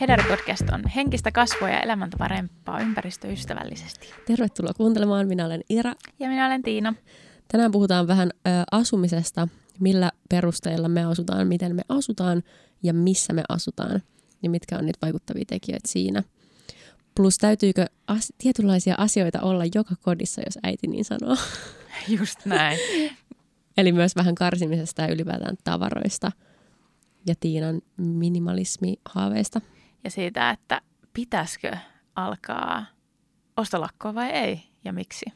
Hedari-podcast on henkistä kasvua ja elämäntapa remppaa ympäristöystävällisesti. Tervetuloa kuuntelemaan. Minä olen Ira. Ja minä olen Tiina. Tänään puhutaan vähän ö, asumisesta, millä perusteilla me asutaan, miten me asutaan ja missä me asutaan ja mitkä on niitä vaikuttavia tekijöitä siinä. Plus täytyykö as- tietynlaisia asioita olla joka kodissa, jos äiti niin sanoo. Just näin. Eli myös vähän karsimisesta ja ylipäätään tavaroista ja Tiinan minimalismihaaveista. Ja siitä, että pitäisikö alkaa ostolakkoa vai ei ja miksi.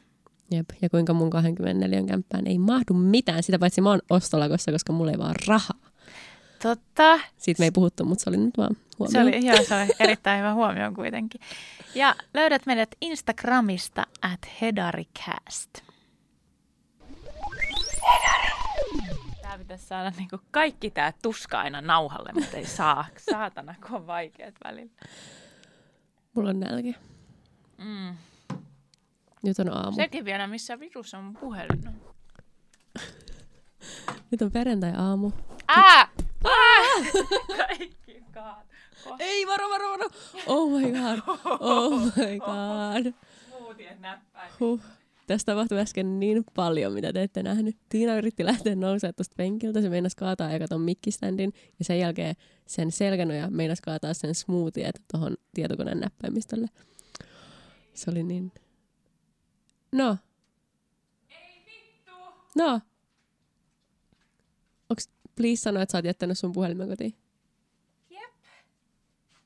Jep. Ja kuinka mun 24 kämppään ei mahdu mitään, sitä paitsi mä oon ostolakossa, koska mulla ei vaan rahaa. Totta. Siitä me ei puhuttu, mutta se oli nyt vaan huomio. Se oli, joo, se oli erittäin hyvä huomio kuitenkin. Ja löydät meidät Instagramista at hedaricast. Tää pitäisi saada niinku kaikki tää tuska aina nauhalle, mutta ei saa. Saatana, kun on vaikeat välillä. Mulla on nälkä. Mm. Nyt on aamu. Sekin vielä, missä vitussa on puhelin. Nyt on perjantai-aamu. Ää! Ää! Kaikki kaat. Ei, varo, varo, varo. Oh my god. Oh my god. Näppäin. Huh. Tästä tapahtui äsken niin paljon, mitä te ette nähnyt. Tiina yritti lähteä nousemaan tuosta penkiltä. Se meinasi kaataa eka ton mikkiständin. Ja sen jälkeen sen selkänoja meinasi kaataa sen smoothie tuohon tietokoneen näppäimistölle. Se oli niin... No. Ei vittu! No. Onks, please sano, että sä oot jättänyt sun puhelimen kotiin. Jep.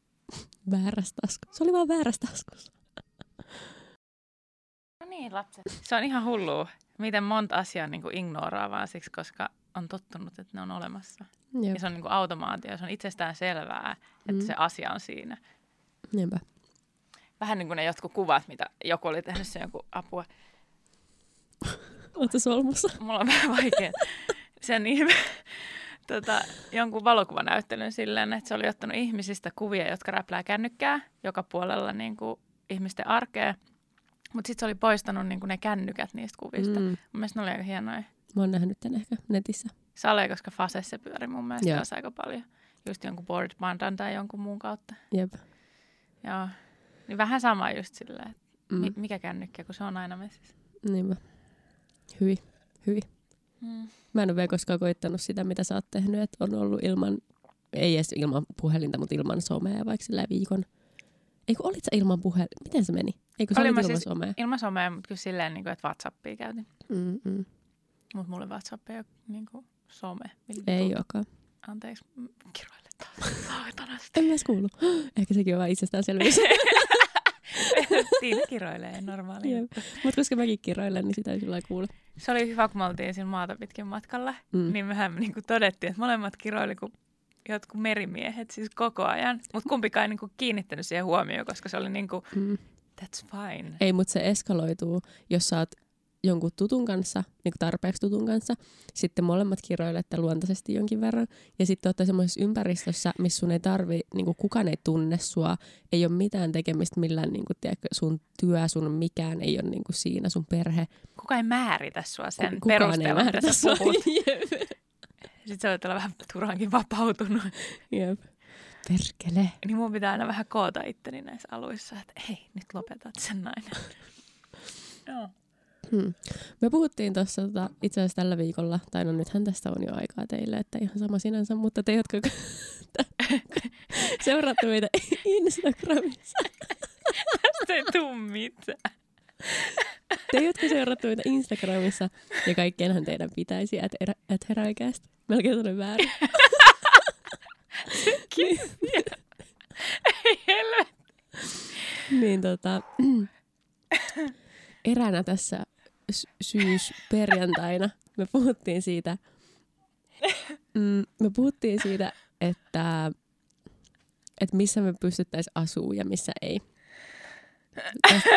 Väärässä taskussa. Se oli vaan väärässä taskussa. No niin, lapset. Se on ihan hullua, miten monta asiaa niin ignoraa vaan siksi, koska on tottunut, että ne on olemassa. Jep. Ja se on niin automaatio, se on itsestään selvää, että Mm. se asia on siinä. Niinpä. Vähän niin kuin ne jotkut kuvat, mitä joku oli tehnyt sen joku apua. Ootko solmussa? Mulla on vähän vaikea sen ihme, tota, jonkun valokuvanäyttelyn silleen, että se oli ottanut ihmisistä kuvia, jotka räplää kännykkää joka puolella niin kuin ihmisten arkea. Mutta sitten se oli poistanut niin kuin ne kännykät niistä kuvista. Mm. Mun mielestä ne oli aika hienoja. Mä oon nähnyt tän ehkä netissä. Sale, koska Fasessa pyöri mun mielestä Joo. aika paljon. Just jonkun board bandan tai jonkun muun kautta. Jep. Joo. Niin vähän sama just silleen, että Mm. mi- mikä kännykkä, kun se on aina messissä. Niinpä. Hyvin. Hyvin. Mm. Mä en ole vielä koskaan koittanut sitä, mitä sä oot tehnyt, että on ollut ilman, ei edes ilman puhelinta, mutta ilman somea vaikka sillä viikon. Eikö olit sä ilman puhelin? Miten se meni? Eikö olit mä ilman siis- somea? Ilman somea, mutta kyllä silleen, niin kuin, että Whatsappia käytin. Mutta mulle WhatsApp ei ole niin kuin some. Millä Ei vitulta? olekaan. Anteeksi, kiroille taas. Saatanasti. En edes kuulu. Ehkä sekin on vaan itsestäänselvyys. Tiina kiroilee normaali. Mutta koska mäkin kiroilen, niin sitä ei sillä kuule. Se oli hyvä, kun me oltiin siinä maata pitkin matkalla. Mm. Niin mehän niin kuin todettiin, että molemmat kiroili kuin jotkut merimiehet siis koko ajan. Mutta kumpikaan ei niin kuin kiinnittänyt siihen huomioon, koska se oli niin kuin, Mm. That's fine. Ei, mutta se eskaloituu, jos sä oot jonkun tutun kanssa, niin kuin tarpeeksi tutun kanssa, sitten molemmat kiroilette luontaisesti jonkin verran, ja sitten olette semmoisessa ympäristössä, missä sun ei tarvi, niin kuin kukaan ei tunne sua, ei ole mitään tekemistä millään, niin kuin, tiedätkö, sun työ, sun mikään ei ole niin kuin siinä, sun perhe. Kuka ei määritä sua sen Ku- kukaan ei perusteella, mitä määritä sä puhut. Jep. Sitten sä voit olla vähän turhankin vapautunut. Jep. Perkele. Niin mun pitää aina vähän koota itteni näissä aluissa, että hei, nyt lopetat sen nainen. Joo. Hmm. Me puhuttiin tuossa tota, itse asiassa tällä viikolla, tai no nythän tästä on jo aikaa teille, että ihan sama sinänsä, mutta te, jotka seuraatte meitä Instagramissa, Tästä ei tuu mitään. te, jotka seuraatte meitä Instagramissa, ja kaikkienhan teidän pitäisi, että et, et heräikäistä. Melkein sanoin väärin. Niin, Ei helvetti. niin tota, eräänä tässä sy- syysperjantaina me puhuttiin siitä, mm, me puhuttiin siitä, että, että missä me pystyttäisiin asuu ja missä ei. Tästä,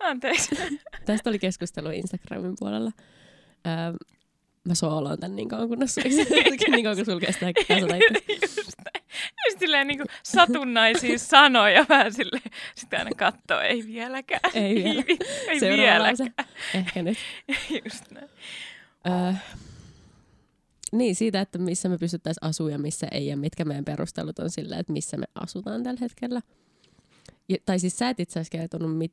Anteeksi. tästä oli keskustelu Instagramin puolella. Öö, mä sooloon tän niin kauan, kunnes niin kauan kun sulkee sitä kasata. Just. Just silleen niin satunnaisia sanoja vähän silleen. Sitten aina katsoo, ei vieläkään. Ei vielä. vi- Ei Seuraava vieläkään. lause. Ehkä nyt. Just näin. Öö, Niin, siitä, että missä me pystyttäisiin asua ja missä ei, ja mitkä meidän perustelut on sillä, että missä me asutaan tällä hetkellä. Ja, tai siis sä et itse asiassa kertonut mit,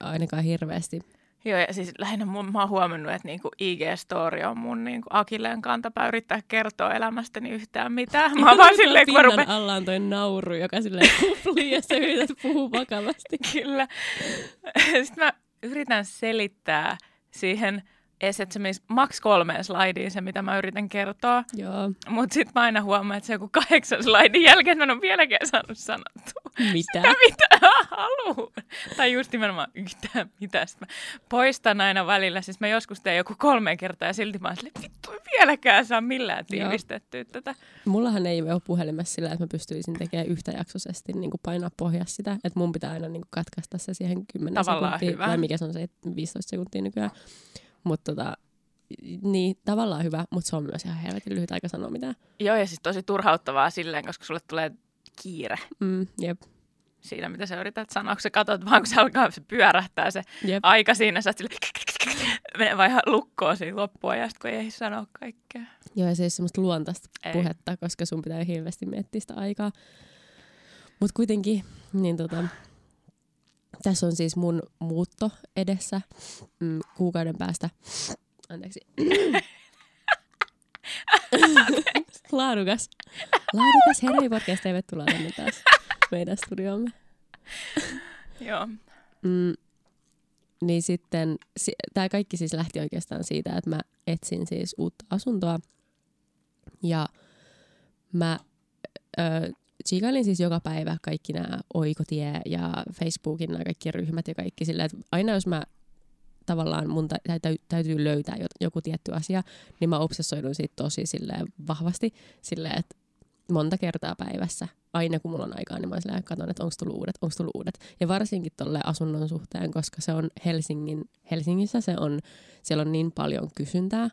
ainakaan hirveästi. Joo, ja siis lähinnä mun, mä oon huomannut, että niinku IG-story on mun niinku akilleen kantapää yrittää kertoa elämästäni yhtään mitään. Mä oon vaan silleen, kun mä rupean... alla on toi nauru, joka silleen kuplii ja sä yrität puhua vakavasti. Kyllä. Sitten mä yritän selittää siihen edes, että se menisi maks kolmeen slaidiin se, mitä mä yritän kertoa. Joo. Mutta sitten mä aina huomaan, että se joku kahdeksan slaidin jälkeen mä en ole vieläkään saanut sanottua. Mitä? Sitä mitä haluan. Tai just nimenomaan yhtään mitä. Sitten mä poistan aina välillä. Siis mä joskus teen joku kolme kertaa ja silti mä oon silleen, vittu vieläkään saa millään Joo. tiivistettyä tätä. Mullahan ei ole puhelimessa sillä, että mä pystyisin tekemään yhtäjaksoisesti niin kuin painaa pohjassa sitä. Että mun pitää aina niin kuin katkaista se siihen 10 Tavallaan sekuntia. hyvä. Tai mikä se on se 15 sekuntia nykyään. Mutta tota, niin, tavallaan hyvä, mutta se on myös ihan helvetin lyhyt aika sanoa mitään. Joo, ja siis tosi turhauttavaa silleen, koska sulle tulee kiire Mm, jep, siinä, mitä sä yrität sanoa, kun sä katsot vaan, kun se alkaa, se pyörähtää se jep. aika siinä, sä menee vaan ihan lukkoon siinä loppuajasta, kun ei sanoa kaikkea. Joo, ja se ei ole semmoista luontaista Ei. puhetta, koska sun pitää hirveästi miettiä sitä aikaa. Mutta kuitenkin, niin tota, tässä on siis mun muutto edessä mm, kuukauden päästä. Anteeksi. Laadukas. Laadukas Herri Podcast, tervetuloa tänne taas meidän studioomme. Joo. Mm, niin sitten, si- tämä kaikki siis lähti oikeastaan siitä, että mä etsin siis uutta asuntoa. Ja mä ö, tsiikailin siis joka päivä kaikki nämä Oikotie ja Facebookin nämä kaikki ryhmät ja kaikki sillä, että aina jos mä tavallaan mun tä- tä- täytyy löytää jo- joku tietty asia, niin mä obsessoidun siitä tosi silleen vahvasti silleen, että monta kertaa päivässä, aina kun mulla on aikaa, niin mä silleen katson, että onko tullut uudet, onko tullut uudet. Ja varsinkin tolle asunnon suhteen, koska se on Helsingin, Helsingissä, se on, siellä on niin paljon kysyntää,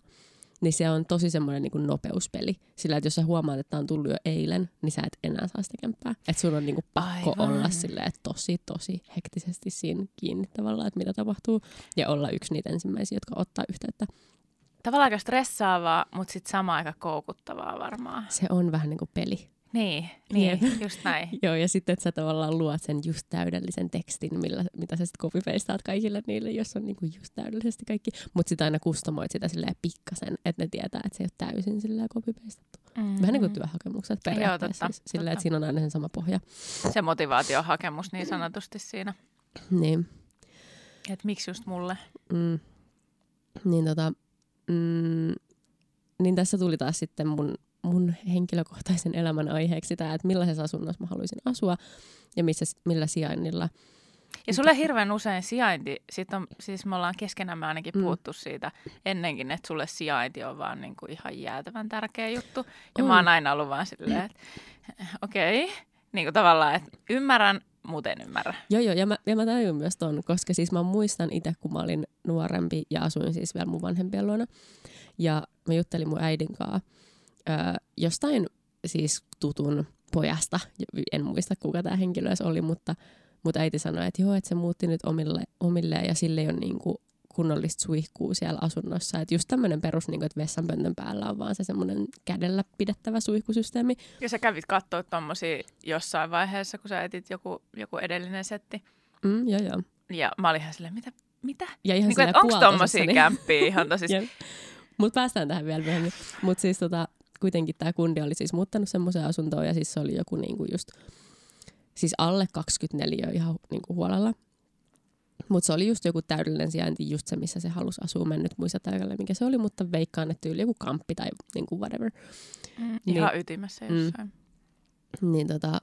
niin se on tosi semmoinen niin nopeuspeli. Sillä, että jos sä huomaat, että on tullut jo eilen, niin sä et enää saa sitä kämppää. Että sun on niin kuin pakko Aivan. olla silleen, tosi, tosi hektisesti siinä kiinni tavallaan, että mitä tapahtuu. Ja olla yksi niitä ensimmäisiä, jotka ottaa yhteyttä. Tavallaan aika stressaavaa, mutta sitten sama aika koukuttavaa varmaan. Se on vähän niin kuin peli. Niin, niin Jep. just näin. Joo, ja sitten, että sä tavallaan luot sen just täydellisen tekstin, millä, mitä sä sitten copy-pastaat kaikille niille, jos on niinku just täydellisesti kaikki. Mutta sitten aina kustomoit sitä silleen pikkasen, että ne tietää, että se ei ole täysin silleen copy-pastattu. Mm-hmm. Vähän niin kuin työhakemukset periaatteessa. Joo, totta, siis, silleen, totta. että siinä on aina sen sama pohja. Se motivaatiohakemus niin sanotusti siinä. Niin, Että miksi just mulle? mm, niin, tota, mm, niin tässä tuli taas sitten mun, mun henkilökohtaisen elämän aiheeksi tämä, että millaisessa asunnossa mä haluaisin asua ja missä, millä sijainnilla. Ja sulle hirveän usein sijainti, sit on, siis me ollaan keskenämme ainakin Mm. puhuttu siitä ennenkin, että sulle sijainti on vaan niinku ihan jäätävän tärkeä juttu. Ja On. mä oon aina ollut vaan silleen, että okei, okay. niin kuin tavallaan, että ymmärrän, mutta en ymmärrä. Joo, joo, ja mä, ja mä tajun myös ton, koska siis mä muistan itse, kun mä olin nuorempi ja asuin siis vielä mun vanhempien luona. Ja mä juttelin mun äidin kanssa öö, jostain siis tutun pojasta. En muista, kuka tämä henkilö oli, mutta, mutta äiti sanoi, että joo, että se muutti nyt omille, omilleen ja sille ei ole niinku kunnollista suihkua siellä asunnossa. Että just tämmöinen perus, niinku, että vessanpöntön päällä on vaan se semmoinen kädellä pidettävä suihkusysteemi. Ja sä kävit katsoa tommosia jossain vaiheessa, kun sä etit joku, joku edellinen setti. Mm, joo, joo. Ja mä olin ihan silleen, mitä? Mitä? Ja ihan Niin kuin, onko tommosia niin- kämppiä ihan tosi... Mutta päästään tähän vielä myöhemmin. Mutta siis tota, kuitenkin tämä kundi oli siis muuttanut semmoiseen asuntoon ja siis se oli joku niinku just, siis alle 24 ihan niinku huolella. Mutta se oli just joku täydellinen sijainti, just se, missä se halusi asua. Mä en nyt muista tarkalleen, mikä se oli, mutta veikkaan, että tyyli joku kamppi tai niinku whatever. Mm, Niin. ihan ytimessä Mm. jossain. Niin, tota,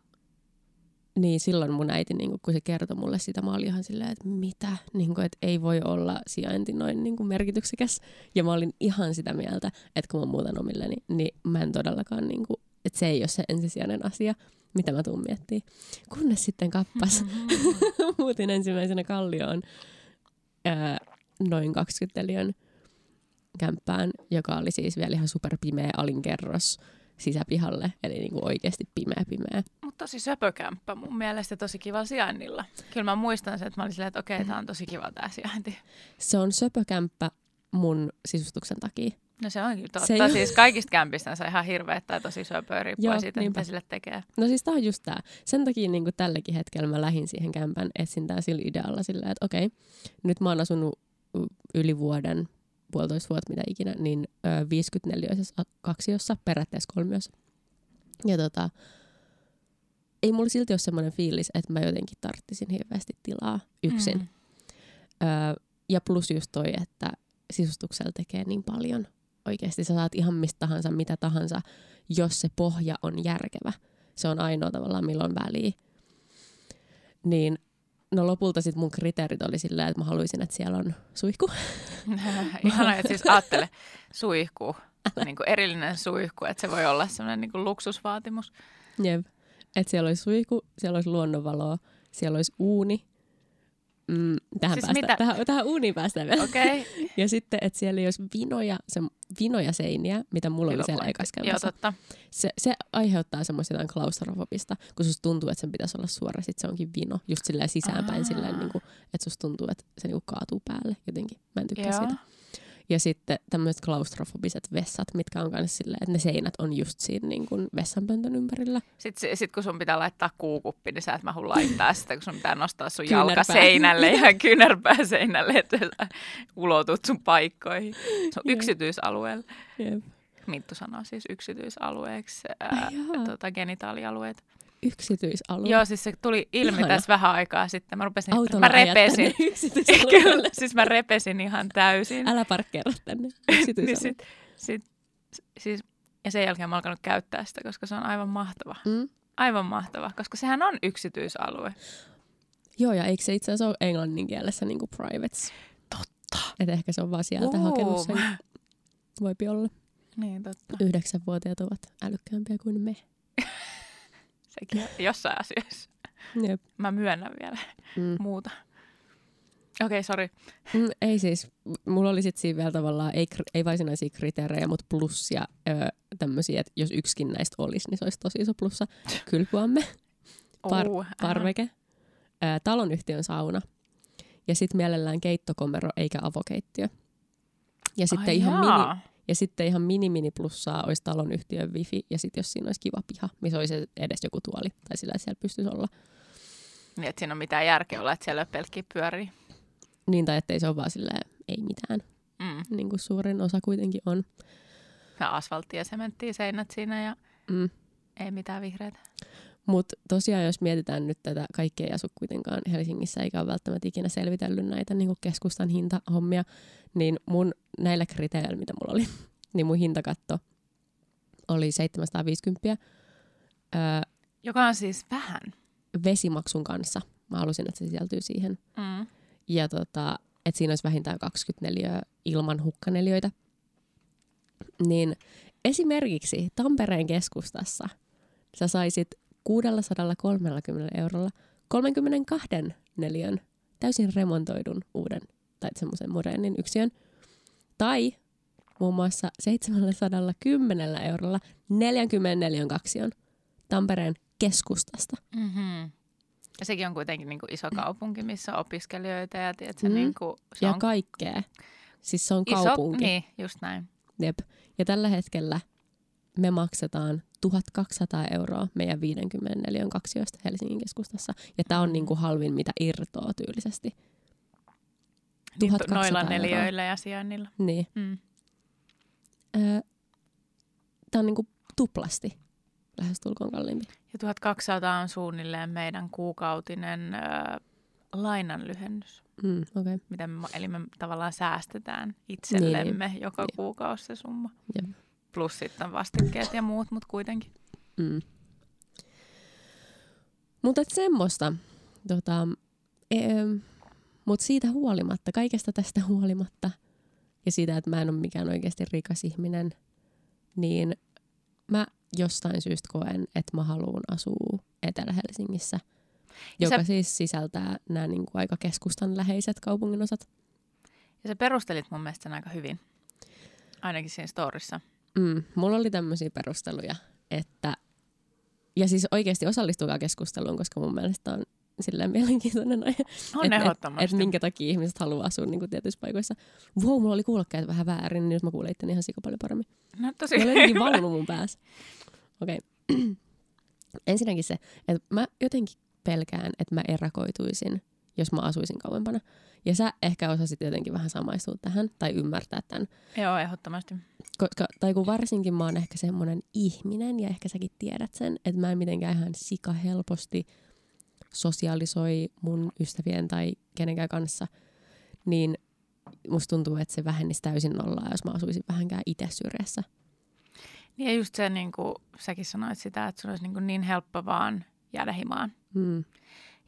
niin silloin mun äiti, niin kun se kertoi mulle sitä, mä olin ihan silleen, että mitä, niin kun, että ei voi olla sijainti noin niin kuin merkityksekäs. Ja mä olin ihan sitä mieltä, että kun mä muutan omilleni, niin mä en todellakaan, niin kuin, että se ei ole se ensisijainen asia, mitä mä tuun miettimään. Kunnes sitten kappas, muutin ensimmäisenä Kallioon ää, noin 20 lion kämppään, joka oli siis vielä ihan superpimeä alinkerros sisäpihalle, eli niin kuin oikeasti pimeä pimeä. Mutta tosi söpökämppä mun mielestä tosi kiva sijainnilla. Kyllä mä muistan sen, että mä olin silleen, että okei, tää on tosi kiva tää sijainti. Se on söpökämppä mun sisustuksen takia. No se onkin totta. Se siis kaikista kämpistä se ihan hirveä tai tosi söpöä riippuen Joo, siitä, niinpä. mitä sille tekee. No siis tää on just tää. Sen takia niin tälläkin hetkellä mä lähdin siihen kämpän etsintään sillä idealla sillä, että okei, nyt mä oon asunut yli vuoden, puolitoista vuotta, mitä ikinä, niin ö, 54 kaksiossa, periaatteessa kolmiossa. Ja tota, ei mulla silti ole semmoinen fiilis, että mä jotenkin tarttisin hirveästi tilaa yksin. Mm. Öö, ja plus just toi, että sisustuksella tekee niin paljon. Oikeasti sä saat ihan mistä tahansa, mitä tahansa, jos se pohja on järkevä. Se on ainoa tavallaan, milloin väliä. Niin, no lopulta sit mun kriteerit oli silleen, että mä haluaisin, että siellä on suihku. Ihana, että siis ajattele suihku, niin kuin erillinen suihku, että se voi olla sellainen niin kuin luksusvaatimus. Jep. Että siellä olisi suihku, siellä olisi luonnonvaloa, siellä olisi uuni. Mm, tähän, Siis päästä, mitä? tähän, tähän uuniin päästään vielä. Okei. Okay. Ja sitten, että siellä ei olisi vinoja, se, vinoja seiniä, mitä mulla oli siellä ekas Joo, kämpässä. totta. se, se aiheuttaa semmoista jotain klaustrofobista, kun susta tuntuu, että sen pitäisi olla suora, sit se onkin vino, just silleen sisäänpäin, Aa. silleen, niin kuin, että susta tuntuu, että se niin kuin kaatuu päälle jotenkin. Mä en tykkää Joo. siitä. Ja sitten tämmöiset klaustrofobiset vessat, mitkä on myös silleen, että ne seinät on just siinä niin kuin vessanpöntön ympärillä. Sitten sit kun sun pitää laittaa kuukuppi, niin sä et mahu laittaa sitä, kun sun pitää nostaa sun Kyynärpää. jalka seinälle ja kyynärpää seinälle, että sä ulotut sun paikkoihin. Se on Joo. yksityisalueella. Jep. Minttu sanoo siis yksityisalueeksi ää, tota, genitaalialueet. Yksityisalue. Joo, siis se tuli ilmi Ihana. tässä vähän aikaa sitten. Mä, rupesin, Autolla mä repesin. Kyllä, siis mä repesin ihan täysin. Älä parkkeera tänne niin sit, sit, siis, ja sen jälkeen mä oon alkanut käyttää sitä, koska se on aivan mahtava. mm? Aivan mahtava, koska sehän on yksityisalue. Joo, ja eikö se itse asiassa ole englannin kielessä niin kuin privates? Totta. Että ehkä se on vaan sieltä hakenut sen. Voipi olla. Niin, totta. Yhdeksänvuotiaat ovat älykkäämpiä kuin me. Sekin jossain asioissa. Jep. Mä myönnän vielä Mm. muuta. Okei, okay, sori. Mm, ei siis, mulla oli sitten siinä vielä tavallaan, ei, ei varsinaisia kriteerejä, mutta plussia öö, tämmöisiä, että jos yksikin näistä olisi, niin se olisi tosi iso plussa. Kylpyamme, Par- ää. parveke, öö, talonyhtiön sauna ja sitten mielellään keittokomero eikä avokeittiö. Ja sitten, Ai ihan jaa. mini, ja sitten ihan mini mini plussaa olisi taloyhtiön wifi ja sitten jos siinä olisi kiva piha, missä olisi edes joku tuoli tai sillä siellä pystyisi olla. Niin, että siinä on mitään järkeä olla, että siellä pelkkiä pyörii. Niin tai ettei se ole vaan silleen, ei mitään, Mm. niin kuin suurin osa kuitenkin on. Ja asfalttia ja sementtiä seinät siinä ja Mm. ei mitään vihreitä. Mutta tosiaan, jos mietitään nyt tätä, kaikki ei asu kuitenkaan Helsingissä eikä ole välttämättä ikinä selvitellyt näitä niin kuin keskustan hintahommia, niin mun näillä kriteereillä, mitä mulla oli, niin mun hintakatto oli 750 öö, Joka on siis vähän. vesimaksun kanssa. Mä halusin, että se sisältyy siihen. Mm. Ja tota, että siinä olisi vähintään 24 ilman hukkaneliöitä. Niin esimerkiksi Tampereen keskustassa sä saisit 630 eurolla 32 neliön täysin remontoidun uuden tai semmoisen modernin yksiön. Tai muun muassa 710 eurolla 44 kaksion Tampereen keskustasta. Mm-hmm. Ja sekin on kuitenkin niin kuin iso kaupunki, missä on opiskelijoita ja tiedätkö, Mm. niin kuin, se ja on kaikkea. Siis se on iso, kaupunki. Niin, just näin. Jep. Ja tällä hetkellä me maksetaan 1200 euroa meidän 54 kaksioista Helsingin keskustassa. Ja tämä on Mm. niinku halvin, mitä irtoaa tyylisesti. Niin, 1200 noilla euroa. neliöillä ja sijainnilla. Niin. Mm. Öö, tämä on niinku tuplasti lähestulkoon kalliimpi. Ja 1200 on suunnilleen meidän kuukautinen ö, lainanlyhennys, Mm, okay. mitä me, eli me tavallaan säästetään itsellemme niin. joka Niin. kuukausi se summa. Jep. Plus sitten vastikkeet ja muut, mutta kuitenkin. Mm. Mutta semmoista. Tota, e, mutta siitä huolimatta, kaikesta tästä huolimatta, ja siitä, että mä en ole mikään oikeasti rikas ihminen, niin mä jostain syystä koen, että mä haluan asua Etelä-Helsingissä, Ja joka sä- siis sisältää nämä niinku aika keskustan läheiset kaupunginosat. Ja sä perustelit mun mielestä sen aika hyvin. Ainakin siinä storissa. Mm, mulla oli tämmöisiä perusteluja, että ja siis oikeasti osallistukaa keskusteluun, koska mun mielestä on silleen mielenkiintoinen aihe. On et, ehdottomasti. Et, et minkä takia ihmiset haluaa asua niin kuin tietyissä paikoissa. Wow, mulla oli kuulokkeet vähän väärin, niin nyt mä kuulin itteni ihan sika paljon paremmin. No tosi olen jotenkin valunut mun päässä. Okei. Okay. Ensinnäkin se, että mä jotenkin pelkään, että mä erakoituisin, jos mä asuisin kauempana. Ja sä ehkä osasit jotenkin vähän samaistua tähän tai ymmärtää tämän. Joo, ehdottomasti. Koska, tai kun varsinkin mä oon ehkä semmoinen ihminen, ja ehkä säkin tiedät sen, että mä en mitenkään ihan sika helposti sosiaalisoi mun ystävien tai kenenkään kanssa, niin musta tuntuu, että se vähennisi täysin nollaa, jos mä asuisin vähänkään itse syrjässä. Niin ja just se, niin kuin säkin sanoit sitä, että sun olisi niin, kuin niin helppo vaan jäädä himaan. Hmm.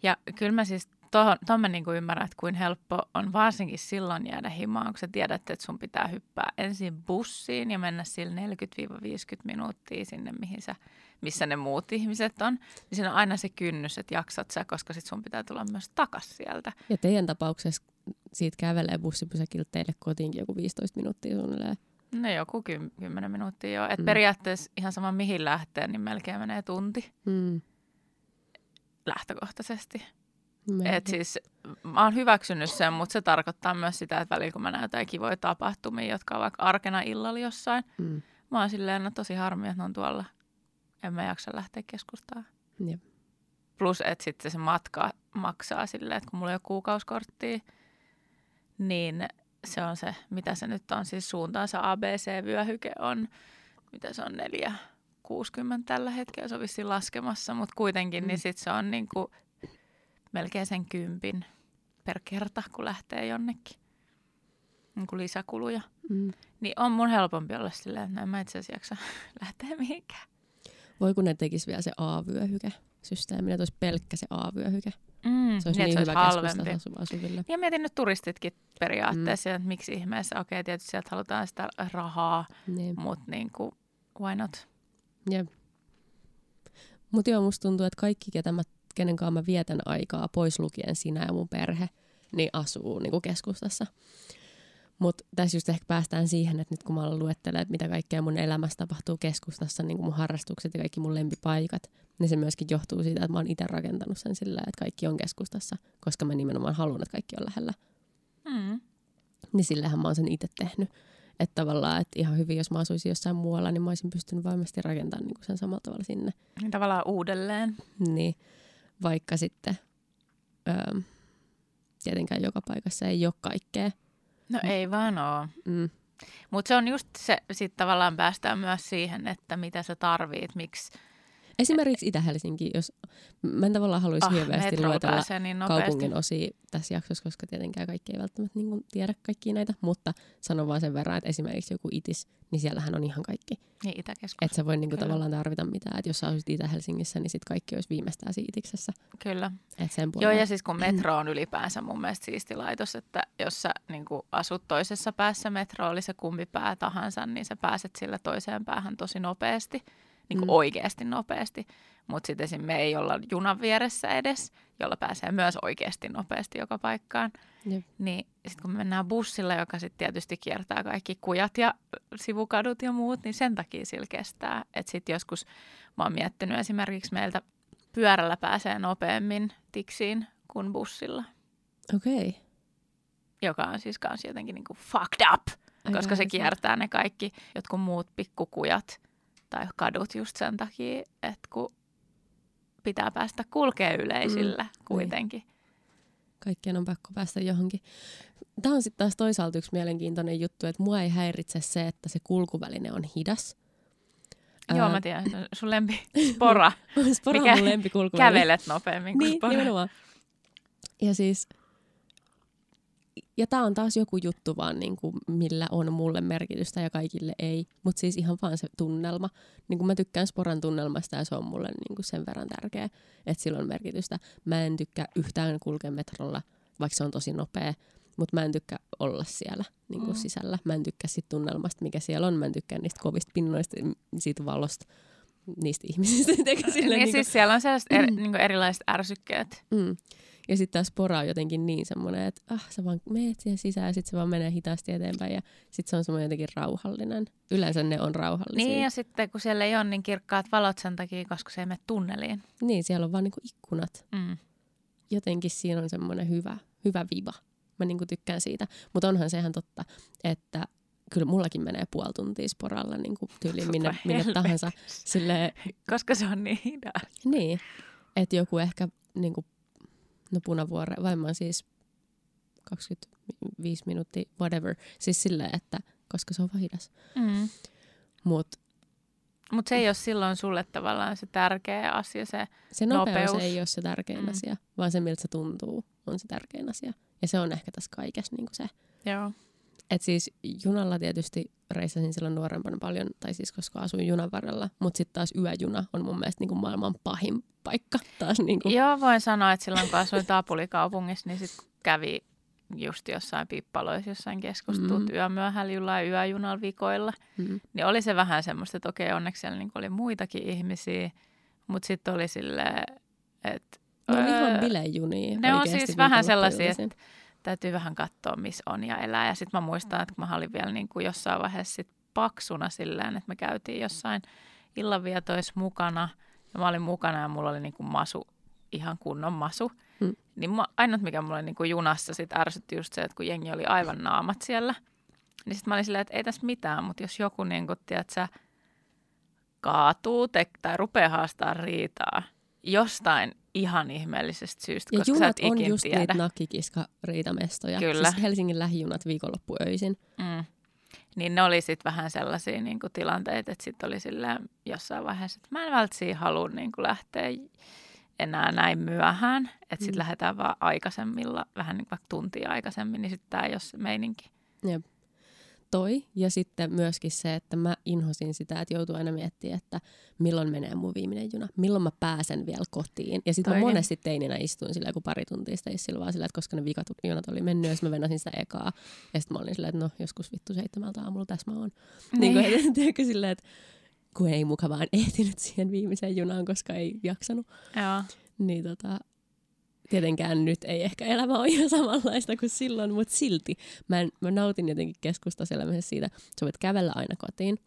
Ja kyllä mä siis tuon to, mä niin kuin ymmärrän, että kuin helppo on varsinkin silloin jäädä himaan, kun sä tiedät, että sun pitää hyppää ensin bussiin ja mennä sillä 40-50 minuuttia sinne, mihin sä, missä ne muut ihmiset on. Niin siinä on aina se kynnys, että jaksat sä, koska sit sun pitää tulla myös takas sieltä. Ja teidän tapauksessa siitä kävelee bussipysäkiltä teille kotiinkin joku 15 minuuttia suunnilleen. No joku ky- 10 minuuttia joo. Et Mm. periaatteessa ihan sama mihin lähtee, niin melkein menee tunti Hmm. lähtökohtaisesti. Melkein. Et siis mä oon hyväksynyt sen, mutta se tarkoittaa myös sitä, että välillä kun mä jotain kivoja tapahtumia, jotka on vaikka arkena illalla jossain, Hmm. mä oon silleen, no tosi harmi, että ne on tuolla. En mä jaksa lähteä keskustaan. Jep. Plus, että sitten se matka maksaa silleen, että kun mulla ei ole kuukausikorttia, niin se on se, mitä se nyt on, siis suuntaansa ABC-vyöhyke on, mitä se on, 4,60 tällä hetkellä, se on vissiin laskemassa, mutta kuitenkin, Mm. niin sitten se on niinku melkein sen kympin per kerta, kun lähtee jonnekin. Niin kuin lisäkuluja. Hmm. Niin on mun helpompi olla silleen, että no en mä itse asiassa jaksa lähteä mihinkään. Voi kun ne tekis vielä se A-vyöhyke systeemi, että olisi pelkkä se A-vyöhyke. Mm, Se olisi niin, niin, että hyvä halvempi. asuville. Ja mietin nyt turistitkin periaatteessa, mm. että miksi ihmeessä, okei, tietysti sieltä halutaan sitä rahaa, Niin. mutta niin kuin, why not? Jep. Mutta joo, musta tuntuu, että kaikki, ketä mä, kenen kanssa mä vietän aikaa, pois lukien sinä ja mun perhe, niin asuu niin kuin keskustassa. Mutta tässä just ehkä päästään siihen, että nyt kun mä aloin että mitä kaikkea mun elämässä tapahtuu keskustassa, niin kuin mun harrastukset ja kaikki mun lempipaikat, niin se myöskin johtuu siitä, että mä oon itse rakentanut sen sillä, että kaikki on keskustassa, koska mä nimenomaan haluan, että kaikki on lähellä. Mm. Niin sillähän mä oon sen itse tehnyt. Että tavallaan, että ihan hyvin, jos mä asuisin jossain muualla, niin mä olisin pystynyt varmasti rakentamaan niin kuin sen samalla tavalla sinne. Niin tavallaan uudelleen. Niin, vaikka sitten öö, tietenkään joka paikassa ei ole kaikkea. No ei vaan oo. Mm. Mutta se on just se, sitten tavallaan päästään myös siihen, että mitä sä tarvit, miksi Esimerkiksi Itä-Helsinki, jos mä en tavallaan haluaisi ah, hirveästi luetella niin nopeasti. kaupungin osia tässä jaksossa, koska tietenkään kaikki ei välttämättä niin kuin tiedä kaikkia näitä, mutta sanon vaan sen verran, että esimerkiksi joku Itis, niin siellähän on ihan kaikki. Niin Itäkeskus. Että sä voi niin kuin tavallaan tarvita mitään, että jos sä asuisit Itä-Helsingissä, niin sitten kaikki olisi viimeistään siinä Itiksessä. Kyllä. Et sen Joo, ja siis kun metro on ylipäänsä mun mielestä siisti laitos, että jos sä niin asut toisessa päässä metro, oli se kumpi pää tahansa, niin sä pääset sillä toiseen päähän tosi nopeasti, niin kuin Mm. oikeasti nopeasti. Mutta sitten esim. me ei olla junan vieressä edes, jolla pääsee myös oikeasti nopeasti joka paikkaan. Jep. Niin sitten kun me mennään bussilla, joka sitten tietysti kiertää kaikki kujat ja sivukadut ja muut, niin sen takia sillä kestää. Että sitten joskus mä oon miettinyt esimerkiksi meiltä pyörällä pääsee nopeammin tiksiin kuin bussilla, Okei. Okay. joka on siis kans jotenkin niinku fucked up, koska se kiertää ne kaikki jotkut muut pikkukujat tai kadut just sen takia, että kun pitää päästä kulkee yleisillä mm, kuitenkin. Kaikkien on pakko päästä johonkin. Tämä on sitten taas toisaalta yksi mielenkiintoinen juttu, että mua ei häiritse se, että se kulkuväline on hidas. Joo, Ää, mä tiedän, on sun lempi spora. Spora on Mikä- mun lempikulkuväline. Kävelet nopeammin kuin Niin, spora. nimenomaan. Ja siis, ja tämä on taas joku juttu vaan, niin kuin, millä on mulle merkitystä ja kaikille ei. Mutta siis ihan vaan se tunnelma. Niin kuin mä tykkään Sporan tunnelmasta ja se on mulle niin kuin sen verran tärkeä, että sillä on merkitystä. Mä en tykkää yhtään kulkea metrolla, vaikka se on tosi nopea. Mutta mä en tykkää olla siellä niin kuin Mm. sisällä. Mä en tykkää siitä tunnelmasta, mikä siellä on. Mä en tykkää niistä kovista pinnoista, siitä valosta, niistä ihmisistä. Sillä Niin, niinku- siis siellä on sellaiset er, Mm. niin erilaiset ärsykkeet. Mm. Ja sitten taas pora on jotenkin niin semmoinen, että ah, sä vaan meet siihen sisään ja sitten se vaan menee hitaasti eteenpäin ja sitten se on semmoinen jotenkin rauhallinen. Yleensä ne on rauhallisia. Niin, ja sitten kun siellä ei ole niin kirkkaat valot sen takia, koska se ei mene tunneliin. niin siellä on vaan niinku ikkunat. Mm. jotenkin siinä on semmoinen hyvä, hyvä viva. Mä niinku tykkään siitä. Mutta onhan se ihan totta, että kyllä mullakin menee puoli tuntia sporalla niin kuin tyyliin minne, minne tahansa. Silleen, Koska se on niin hidas. niin, että joku ehkä niin kuin, no punavuore, vai mä oon siis 25 minuuttia, whatever. Siis silleen, että koska se on vaan hidas. Mm. Mutta Mutta se ei ole silloin sulle tavallaan se tärkeä asia, se se nopeus, Nopeus. ei ole se tärkein Mm. asia, vaan se miltä se tuntuu on se tärkein asia. Ja se on ehkä tässä kaikessa niin se. Joo. Et siis junalla tietysti reissasin silloin nuorempana paljon, tai siis koska asuin junan varrella, mutta sitten taas yöjuna on mun mielestä niin kuin maailman pahin paikka taas. Niin kuin. Joo, voin sanoa, että silloin kun asuin Taapulikaupungissa, niin sitten kävi just jossain pippaloissa, jossain keskustut Mm. yömyöhällä jollain yöjunalla vikoilla. Mm. Niin oli se vähän semmoista, että okei, onneksi siellä niin oli muitakin ihmisiä, mutta sitten oli silleen, että... Ne on öö, ihan bilejunia. ne on siis vähän sellaisia, että täytyy vähän katsoa, missä on ja elää. Ja sitten mä muistan, että kun mä olin vielä niin kuin jossain vaiheessa sit paksuna silleen, että me käytiin jossain illanvietoissa mukana. Ja mä olin mukana ja mulla oli niin kuin masu, ihan kunnon masu. Mm. Niin mä, ainut, mikä mulla oli niin kuin junassa sit ärsytti just se, että kun jengi oli aivan naamat siellä. Niin sitten mä olin silleen, että ei tässä mitään, mutta jos joku niin kuin, tiedät sä, kaatuu te- tai rupeaa haastaa riitaa jostain ihan ihmeellisestä syystä, Ja koska sä junat et on ikin just tiedä. niitä nakkikiska-riitamestoja. Kyllä. Siis Helsingin lähijunat viikonloppu öisin. Mm. Niin ne oli sitten vähän sellaisia niin kuin tilanteita, että sitten oli silleen jossain vaiheessa, että mä en välttämättä halua niin kuin lähteä enää näin myöhään, että sitten Mm. lähdetään vaan aikaisemmilla, vähän niin kuin vaikka tuntia aikaisemmin, niin sitten tämä ei ole se meininki. Jep. Toi. Ja sitten myöskin se, että mä inhosin sitä, että joutuu aina miettimään, että milloin menee mun viimeinen juna. Milloin mä pääsen vielä kotiin. Ja sitten mä Toikin. monesti teininä istuin sillä joku pari tuntia sitten sillä vaan sillä, että koska ne vikat junat oli mennyt, sitten mä venasin sitä ekaa. Ja sitten mä olin silleen, että no joskus vittu seitsemältä aamulla tässä mä oon. Niin. Niin kuin, tiedätkö silleen, että kun ei muka vaan ehtinyt siihen viimeiseen junaan, koska ei jaksanut. Joo. Niin tota, tietenkään nyt ei ehkä elämä ole ihan samanlaista kuin silloin, mutta silti mä, en, mä nautin jotenkin keskustassa elämässä siitä, että sä voit kävellä aina kotiin.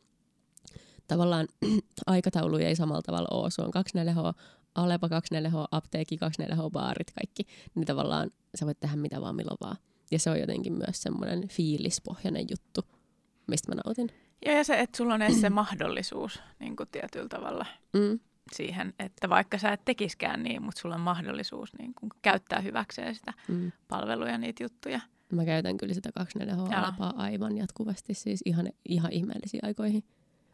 Tavallaan aikataulu ei samalla tavalla ole. Se on 24H, Alepa 24H, apteekki 24H, baarit, kaikki. Niin tavallaan sä voit tehdä mitä vaan milloin vaan. Ja se on jotenkin myös semmoinen fiilispohjainen juttu, mistä mä nautin. Ja, ja se, että sulla on edes se mahdollisuus niin kuin tietyllä tavalla Mm. Siihen, että vaikka sä et tekiskään niin, mutta sulla on mahdollisuus niin kuin käyttää hyväkseen sitä Mm. palveluja, niitä juttuja. Mä käytän kyllä sitä 24H Joo. alapaa aivan jatkuvasti, siis ihan, ihan ihmeellisiin aikoihin.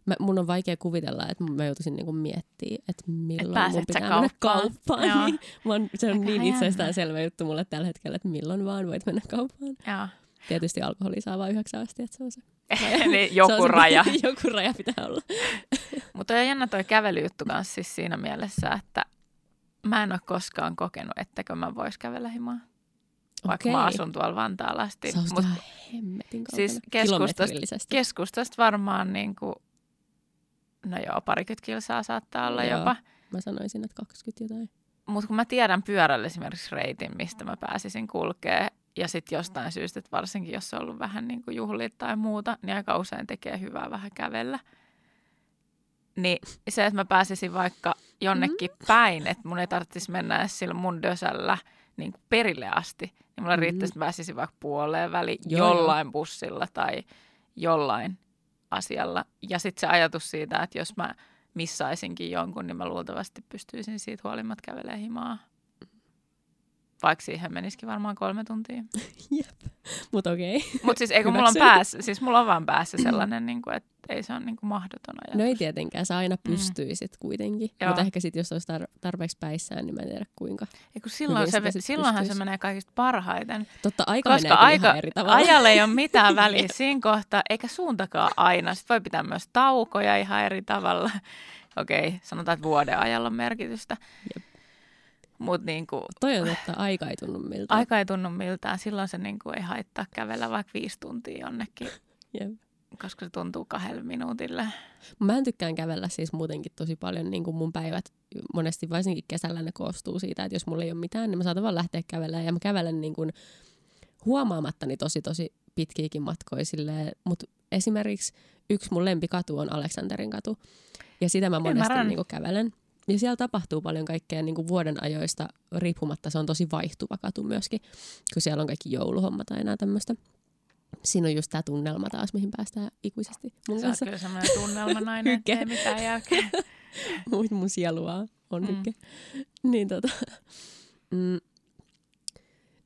Mä, mun on vaikea kuvitella, että mä joutuisin niinku miettimään, että milloin pääset mun pitää mennä kauppaan. kauppaan. Joo. Niin, mä oon, se on Aika niin jännä. itsestään selvä juttu mulle tällä hetkellä, että milloin vaan voit mennä kauppaan. Joo. Tietysti alkoholi saa vain yhdeksän asti, että se on se. Eli se joku se, raja. joku raja pitää olla. Mutta on jännä toi kävelyjuttu kanssa siis siinä mielessä, että mä en ole koskaan kokenut, ettäkö mä vois kävellä himaa. Vaikka mä Okei. asun tuolla Vantaalla asti. Se on Mut hemmetin siis keskustasta, keskustasta varmaan niin kuin, no joo, parikymmentä kilsaa saattaa olla Joo. jopa. Mä sanoisin, että 20 jotain. Mutta kun mä tiedän pyörällä esimerkiksi reitin, mistä mä pääsisin kulkee, ja sitten jostain syystä, että varsinkin jos on ollut vähän niin kuin juhlit tai muuta, niin aika usein tekee hyvää vähän kävellä. Niin se, että mä pääsisin vaikka jonnekin mm. päin, että mun ei tarvitsisi mennä edes sillä mun dösällä niin kuin perille asti, niin mulla Mhm. riittäisi, että mä pääsisin vaikka puoleen väliin Joo, joo. jollain bussilla tai jollain asialla. Ja sitten se ajatus siitä, että jos mä missaisinkin jonkun, niin mä luultavasti pystyisin siitä huolimatta kävelemään himaa. Vaikka siihen menisikin varmaan kolme tuntia. Mutta okei. Mutta siis eikö mulla on päässä, siis mulla on vaan päässä sellainen, niin kuin, että ei se ole niin kuin mahdoton ajatus. No ei tietenkään, sä aina pystyisit kuitenkin. Joo. Mutta ehkä sitten jos olisi tar- tarpeeksi päissään, niin mä en tiedä kuinka. Kun silloin se, silloinhan se pystyisi. menee kaikista parhaiten. Totta, aika Koska menee aika, ihan eri tavalla. ajalla ei ole mitään väliä siinä kohtaa, eikä suuntakaan aina. Sitten voi pitää myös taukoja ihan eri tavalla. Okei, sanotaan, että vuoden ajalla on merkitystä. Jep. Mutta niin kuin, Toi on totta, aika ei tunnu miltä. aika ei tunnu miltään. Silloin se niin kuin ei haittaa kävellä vaikka viisi tuntia jonnekin, Jep. koska se tuntuu kahdelle minuutille. Mä en tykkään kävellä siis muutenkin tosi paljon, niin kuin mun päivät monesti varsinkin kesällä ne koostuu siitä, että jos mulla ei ole mitään, niin mä saatan vaan lähteä kävelemään ja mä kävelen niin kuin huomaamattani tosi tosi pitkiäkin matkoja silleen, mutta esimerkiksi yksi mun lempikatu on Aleksanterin katu ja sitä mä monesti Ymmärrän. niin kuin kävelen. Ja siellä tapahtuu paljon kaikkea niin kuin vuoden ajoista riippumatta. Se on tosi vaihtuva katu myöskin, kun siellä on kaikki jouluhommat tai enää tämmöistä. Siinä on just tämä tunnelma taas, mihin päästään ikuisesti mun Sä kanssa. kyllä semmoinen tunnelmanainen, ettei mitään jälkeen. Mun, mun sielua on mm. hykke. Niin, tota, mm,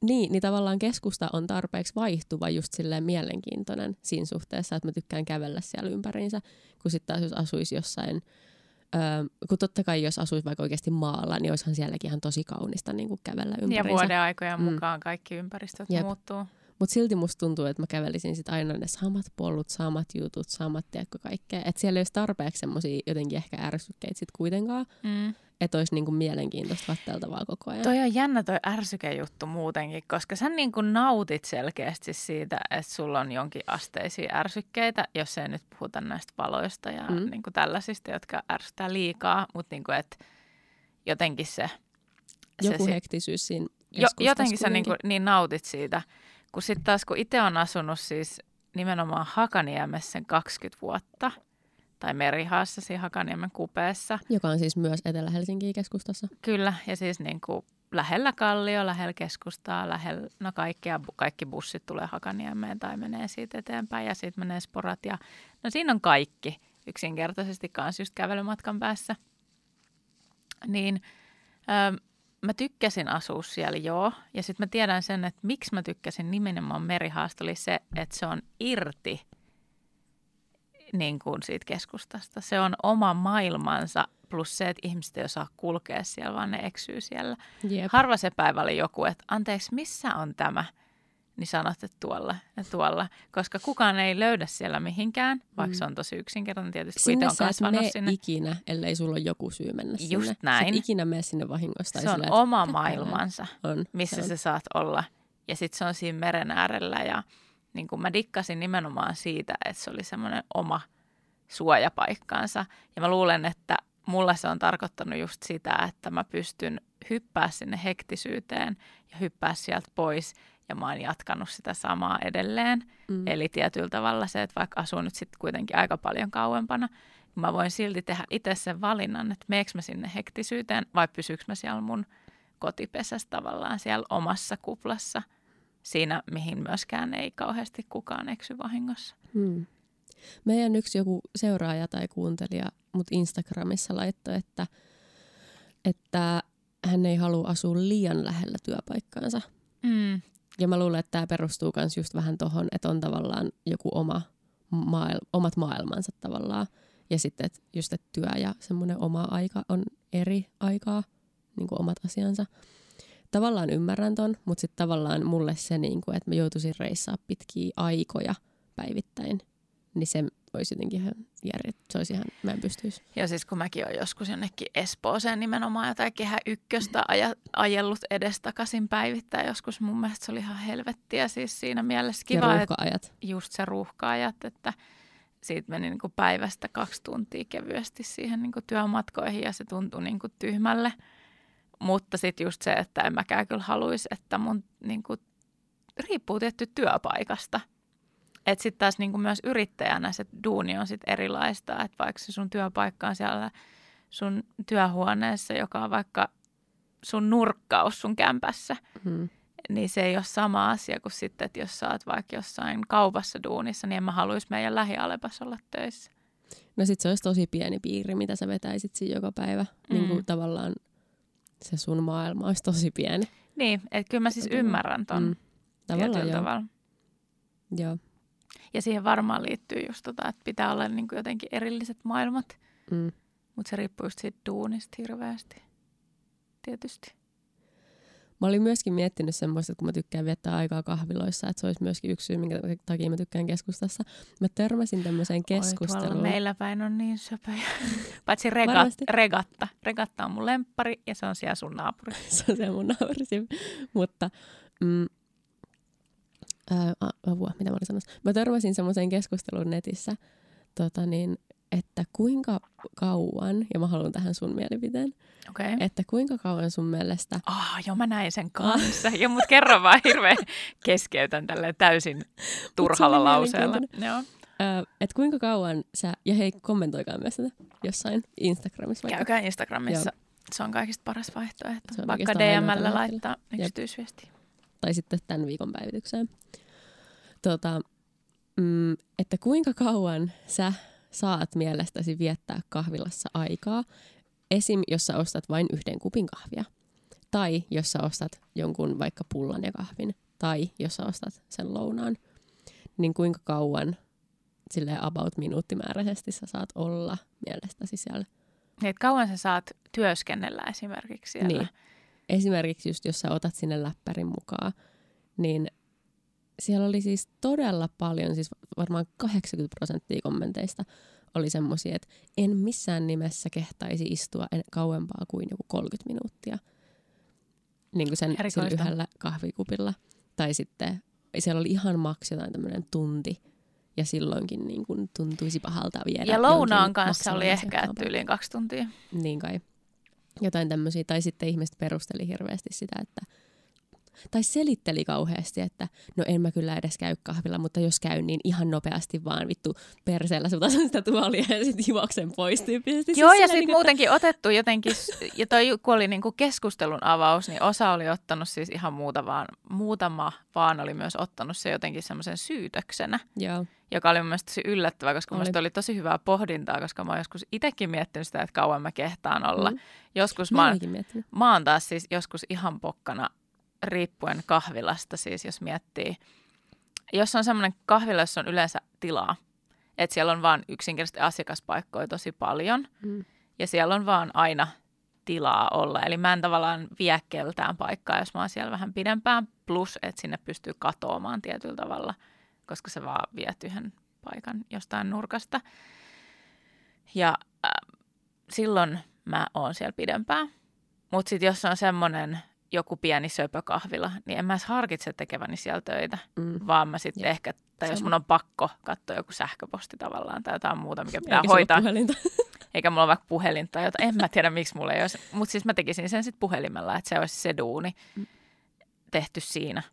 niin, niin tavallaan keskusta on tarpeeksi vaihtuva just silleen mielenkiintoinen siinä suhteessa, että mä tykkään kävellä siellä ympäriinsä, kun sitten taas jos asuisi jossain, öö, kun totta kai jos asuisi vaikka oikeasti maalla, niin olisihan sielläkin ihan tosi kaunista niin kuin kävellä Ja ympäriinsä. vuoden aikojen Mm. mukaan kaikki ympäristöt Jep. muuttuu. Mutta silti musta tuntuu, että mä kävelisin sit aina ne samat pollut, samat jutut, samat tiedätkö kaikkea. Että siellä ei olisi tarpeeksi semmoisia jotenkin ehkä ärsykkeitä sit kuitenkaan, Mm. Että olisi niinku mielenkiintoista katteltavaa koko ajan. Toi on jännä toi ärsykejuttu muutenkin, koska sä niin kuin nautit selkeästi siitä, että sulla on jonkin asteisia ärsykkeitä, jos ei nyt puhuta näistä valoista ja mm. Niin kuin tällaisista, jotka ärsyttää liikaa, mutta niin kuin, että jotenkin se... Joku se, hektisyys siinä jo, jotenkin sä niin, kuin, niin nautit siitä, kun sitten taas kun itse on asunut siis nimenomaan Hakaniemessä sen 20 vuotta, tai Merihaassa siinä Hakaniemen kupeessa, Joka on siis myös Etelä-Helsingin keskustassa. Kyllä, ja siis niin kuin lähellä Kallio, lähellä keskustaa, lähellä, no kaikkia, kaikki bussit tulee Hakaniemeen tai menee siitä eteenpäin ja sitten menee sporat. Ja, no siinä on kaikki yksinkertaisesti kanssa just kävelymatkan päässä. Niin ö, mä tykkäsin asua siellä joo, ja sitten mä tiedän sen, että miksi mä tykkäsin nimenomaan Merihaasta oli se, että se on irti niin kuin siitä keskustasta. Se on oma maailmansa plus se, että ihmiset ei osaa kulkea siellä, vaan ne eksyy siellä. Jep. Harva se päivä oli joku, että anteeksi, missä on tämä? Niin sanot, että tuolla ja tuolla. Koska kukaan ei löydä siellä mihinkään, vaikka Mm. se on tosi yksinkertainen tietysti, kun Sinne on sä kasvanut sinne. ikinä, ellei sulla ole joku syy mennä sinne. Just Sä et näin. ikinä mene sinne vahingosta. Se on sillä, oma maailmansa, On. missä se on. sä saat olla. Ja sitten se on siinä meren äärellä ja niin kuin mä dikkasin nimenomaan siitä, että se oli semmoinen oma suojapaikkaansa. Ja mä luulen, että mulla se on tarkoittanut just sitä, että mä pystyn hyppää sinne hektisyyteen ja hyppää sieltä pois. Ja mä oon jatkanut sitä samaa edelleen. Mm. Eli tietyllä tavalla se, että vaikka asun nyt sitten kuitenkin aika paljon kauempana, niin mä voin silti tehdä itse sen valinnan, että meekö mä sinne hektisyyteen vai pysyykö mä siellä mun kotipesässä tavallaan siellä omassa kuplassa, siinä mihin myöskään ei kauheasti kukaan eksy vahingossa. Hmm. Meidän yksi joku seuraaja tai kuuntelija mut Instagramissa laittoi, että, että hän ei halua asua liian lähellä työpaikkaansa. Mm. Ja mä luulen, että tämä perustuu myös just vähän tohon, että on tavallaan joku oma maail- omat maailmansa tavallaan. Ja sitten et just, että työ ja semmoinen oma aika on eri aikaa, niin kuin omat asiansa. Tavallaan ymmärrän ton, mutta sitten tavallaan mulle se, niin kuin, että mä joutuisin reissaa pitkiä aikoja päivittäin, niin se olisi jotenkin ihan järjet. Se olisi ihan, mä en pystyisi. Ja siis kun mäkin olen joskus jonnekin Espooseen nimenomaan jotain kehä ykköstä aja, ajellut edestakaisin päivittäin joskus, mun mielestä se oli ihan helvettiä siis siinä mielessä ja kiva, että ruuhka-ajat. just se ruuhka-ajat, että siitä meni niin kuin päivästä kaksi tuntia kevyesti siihen niin kuin työmatkoihin ja se tuntui niin kuin tyhmälle. Mutta sitten just se, että en mäkään kyllä haluaisi, että mun niin kuin, riippuu tietty työpaikasta. Että sitten taas niin kuin myös yrittäjänä se duuni on sitten erilaista, että vaikka se sun työpaikka on siellä sun työhuoneessa, joka on vaikka sun nurkkaus sun kämpässä, Hmm. niin se ei ole sama asia kuin sitten, että jos sä oot vaikka jossain kaupassa duunissa, niin en mä haluaisi meidän lähialepas olla töissä. No sit se olisi tosi pieni piiri, mitä sä vetäisit siinä joka päivä. Mm. Niin Mm. kuin tavallaan se sun maailma olisi tosi pieni. Niin, että kyllä mä siis Tavallaan. ymmärrän ton mm, Tavallaan joo. tavalla. joo. Ja siihen varmaan liittyy just tota, että pitää olla niin kuin jotenkin erilliset maailmat, Mm. mutta se riippuu just siitä duunista hirveästi. Tietysti. Mä olin myöskin miettinyt semmoista, että kun mä tykkään viettää aikaa kahviloissa, että se olisi myöskin yksi syy, minkä takia mä tykkään keskustassa. Mä törmäsin tämmöiseen Oi, keskusteluun. meillä päin on niin söpöjä. Paitsi regat, Varmasti. regatta. Regatta on mun lemppari ja se on siellä sun naapuri. se on se mun naurisi. Mutta mm, ää, apua, mitä mä olin sanomassa. Mä törmäsin semmoiseen keskusteluun netissä, tota niin, että kuinka kauan, ja mä haluan tähän sun mielipiteen. Okay. että kuinka kauan sun mielestä Ah, joo, mä näin sen kanssa. Joo, mutta kerro vaan hirveän keskeytän tälleen täysin turhalla lauseella. Joo. että kuinka kauan sä, ja hei kommentoikaa myös tätä jossain Instagramissa vaikka. Käykää Instagramissa. Joo. Se on kaikista paras vaihtoehto. Se on Vaikka DMllä laittaa yksityisviestiä. tai sitten tämän viikon päivitykseen. Tota, mm, että kuinka kauan sä saat mielestäsi viettää kahvilassa aikaa, esim. jos sä ostat vain yhden kupin kahvia, tai jos sä ostat jonkun vaikka pullan ja kahvin, tai jos sä ostat sen lounaan, niin kuinka kauan sille about minuuttimääräisesti sä saat olla mielestäsi siellä. Niin, kauan sä saat työskennellä esimerkiksi siellä. Niin. Esimerkiksi just jos sä otat sinne läppärin mukaan, niin siellä oli siis todella paljon, siis varmaan 80 prosenttia kommenteista oli semmoisia, että en missään nimessä kehtaisi istua en, kauempaa kuin joku 30 minuuttia niin kuin sen Erikoista. yhdellä kahvikupilla. Tai sitten siellä oli ihan maks jotain tämmöinen tunti, ja silloinkin niin kuin tuntuisi pahalta viedä Ja lounaan kanssa oli ehkä tyyliin kaksi tuntia. niin kai. Jotain tämmöisiä. Tai sitten ihmiset perusteli hirveästi sitä, että tai selitteli kauheasti, että no en mä kyllä edes käy kahvilla, mutta jos käyn, niin ihan nopeasti vaan vittu perseellä sutasen sitä tuolia ja sitten juoksen pois tyyppisesti. Joo, ja silleen sitten niinku, muutenkin otettu jotenkin, ja toi kun oli niinku keskustelun avaus, niin osa oli ottanut siis ihan muuta vaan, muutama vaan oli myös ottanut se jotenkin semmoisen syytöksenä, Että, joo, joka oli mun mielestä tosi yllättävää, koska mun Oli. oli tosi hyvää pohdintaa, koska mä oon joskus itsekin miettinyt sitä, että kauan mä kehtaan olla. Mm. Joskus mä mä, oon- mä oon taas siis joskus ihan pokkana riippuen kahvilasta, siis jos miettii. Jos on semmoinen kahvila, jossa on yleensä tilaa, että siellä on vaan yksinkertaisesti asiakaspaikkoja tosi paljon Mm. ja siellä on vaan aina tilaa olla. Eli mä en tavallaan vie keltään paikkaa, jos mä oon siellä vähän pidempään, plus että sinne pystyy katoamaan tietyllä tavalla, koska sä vaan viet yhden paikan jostain nurkasta. Ja äh, silloin mä oon siellä pidempään. Mutta sitten jos on semmoinen joku pieni söpökahvila, niin en mä edes harkitse tekeväni siellä töitä, Mm. vaan mä sitten ehkä, tai jos Sama. mun on pakko katsoa joku sähköposti tavallaan tai jotain muuta, mikä pitää Eikä hoitaa, puhelinta. eikä mulla ole vaikka puhelin tai jotain, en mä tiedä miksi mulla ei olisi, mutta siis mä tekisin sen sitten puhelimella, että se olisi se duuni Mm. tehty siinä.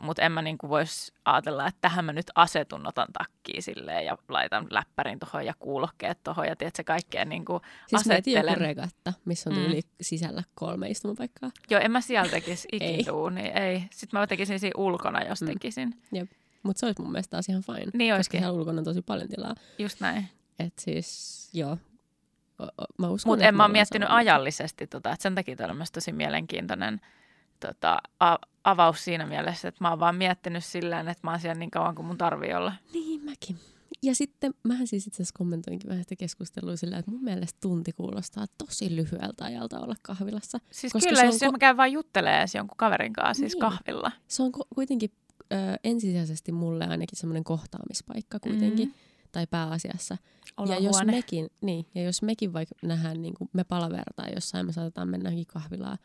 Mutta en mä niinku voisi ajatella, että tähän mä nyt asetun, otan takkiin silleen ja laitan läppärin tuohon ja kuulokkeet tuohon ja tiedätkö, kaikkea niinku Siis asettelen. regatta, missä on Mm. tyyli sisällä kolme istumapaikkaa. Joo, en mä siellä tekisi Ei. ikin duunia, ei. Sitten mä tekisin siinä ulkona, jos Mm. tekisin. Mutta se olisi mun mielestä taas ihan fine. Niin koska siellä ulkona on tosi paljon tilaa. just näin. Et siis, joo. Mä uskon, Mutta en mä on miettinyt ajallisesti tota, että sen takia toi on myös tosi mielenkiintoinen tota, a- avaus siinä mielessä, että mä oon vaan miettinyt silleen, että mä oon siellä niin kauan kuin mun tarvii olla. Niin mäkin. Ja sitten mähän siis itse asiassa kommentoinkin vähän sitä keskustelua sillä, että mun mielestä tunti kuulostaa tosi lyhyeltä ajalta olla kahvilassa. Siis Koska kyllä, se on jos ko- mä käyn vaan juttelemaan jonkun kaverin kanssa siis Niin. kahvilla. Se on ku- kuitenkin ö, ensisijaisesti mulle ainakin semmoinen kohtaamispaikka kuitenkin, Mm. tai pääasiassa. Ja jos, mekin, niin, ja jos mekin vaikka nähdään, niin kuin me palavertaan jossain, me saatetaan mennä johonkin kahvilaan,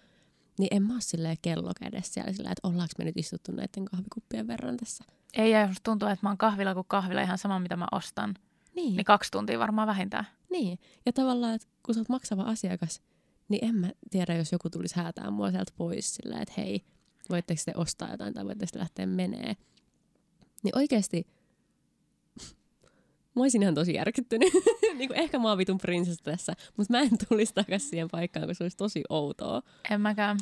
niin en mä ole silleen kello kädessä siellä sillä, että ollaanko me nyt istuttu näiden kahvikuppien verran tässä. Ei, ja jos tuntuu, että mä oon kahvilla kuin kahvilla ihan sama, mitä mä ostan. Niin, Niin kaksi tuntia varmaan vähintään. niin. Ja tavallaan, että kun sä oot maksava asiakas, niin en mä tiedä, jos joku tulisi häätää mua sieltä pois sillä, että hei, voitteko te ostaa jotain tai voitteko te lähteä menee. Niin oikeasti mä olisin ihan tosi järkyttynyt. niin kuin ehkä mä oon vitun prinsessa tässä, mutta mä en tulisi takaisin siihen paikkaan, koska se olisi tosi outoa. En mäkään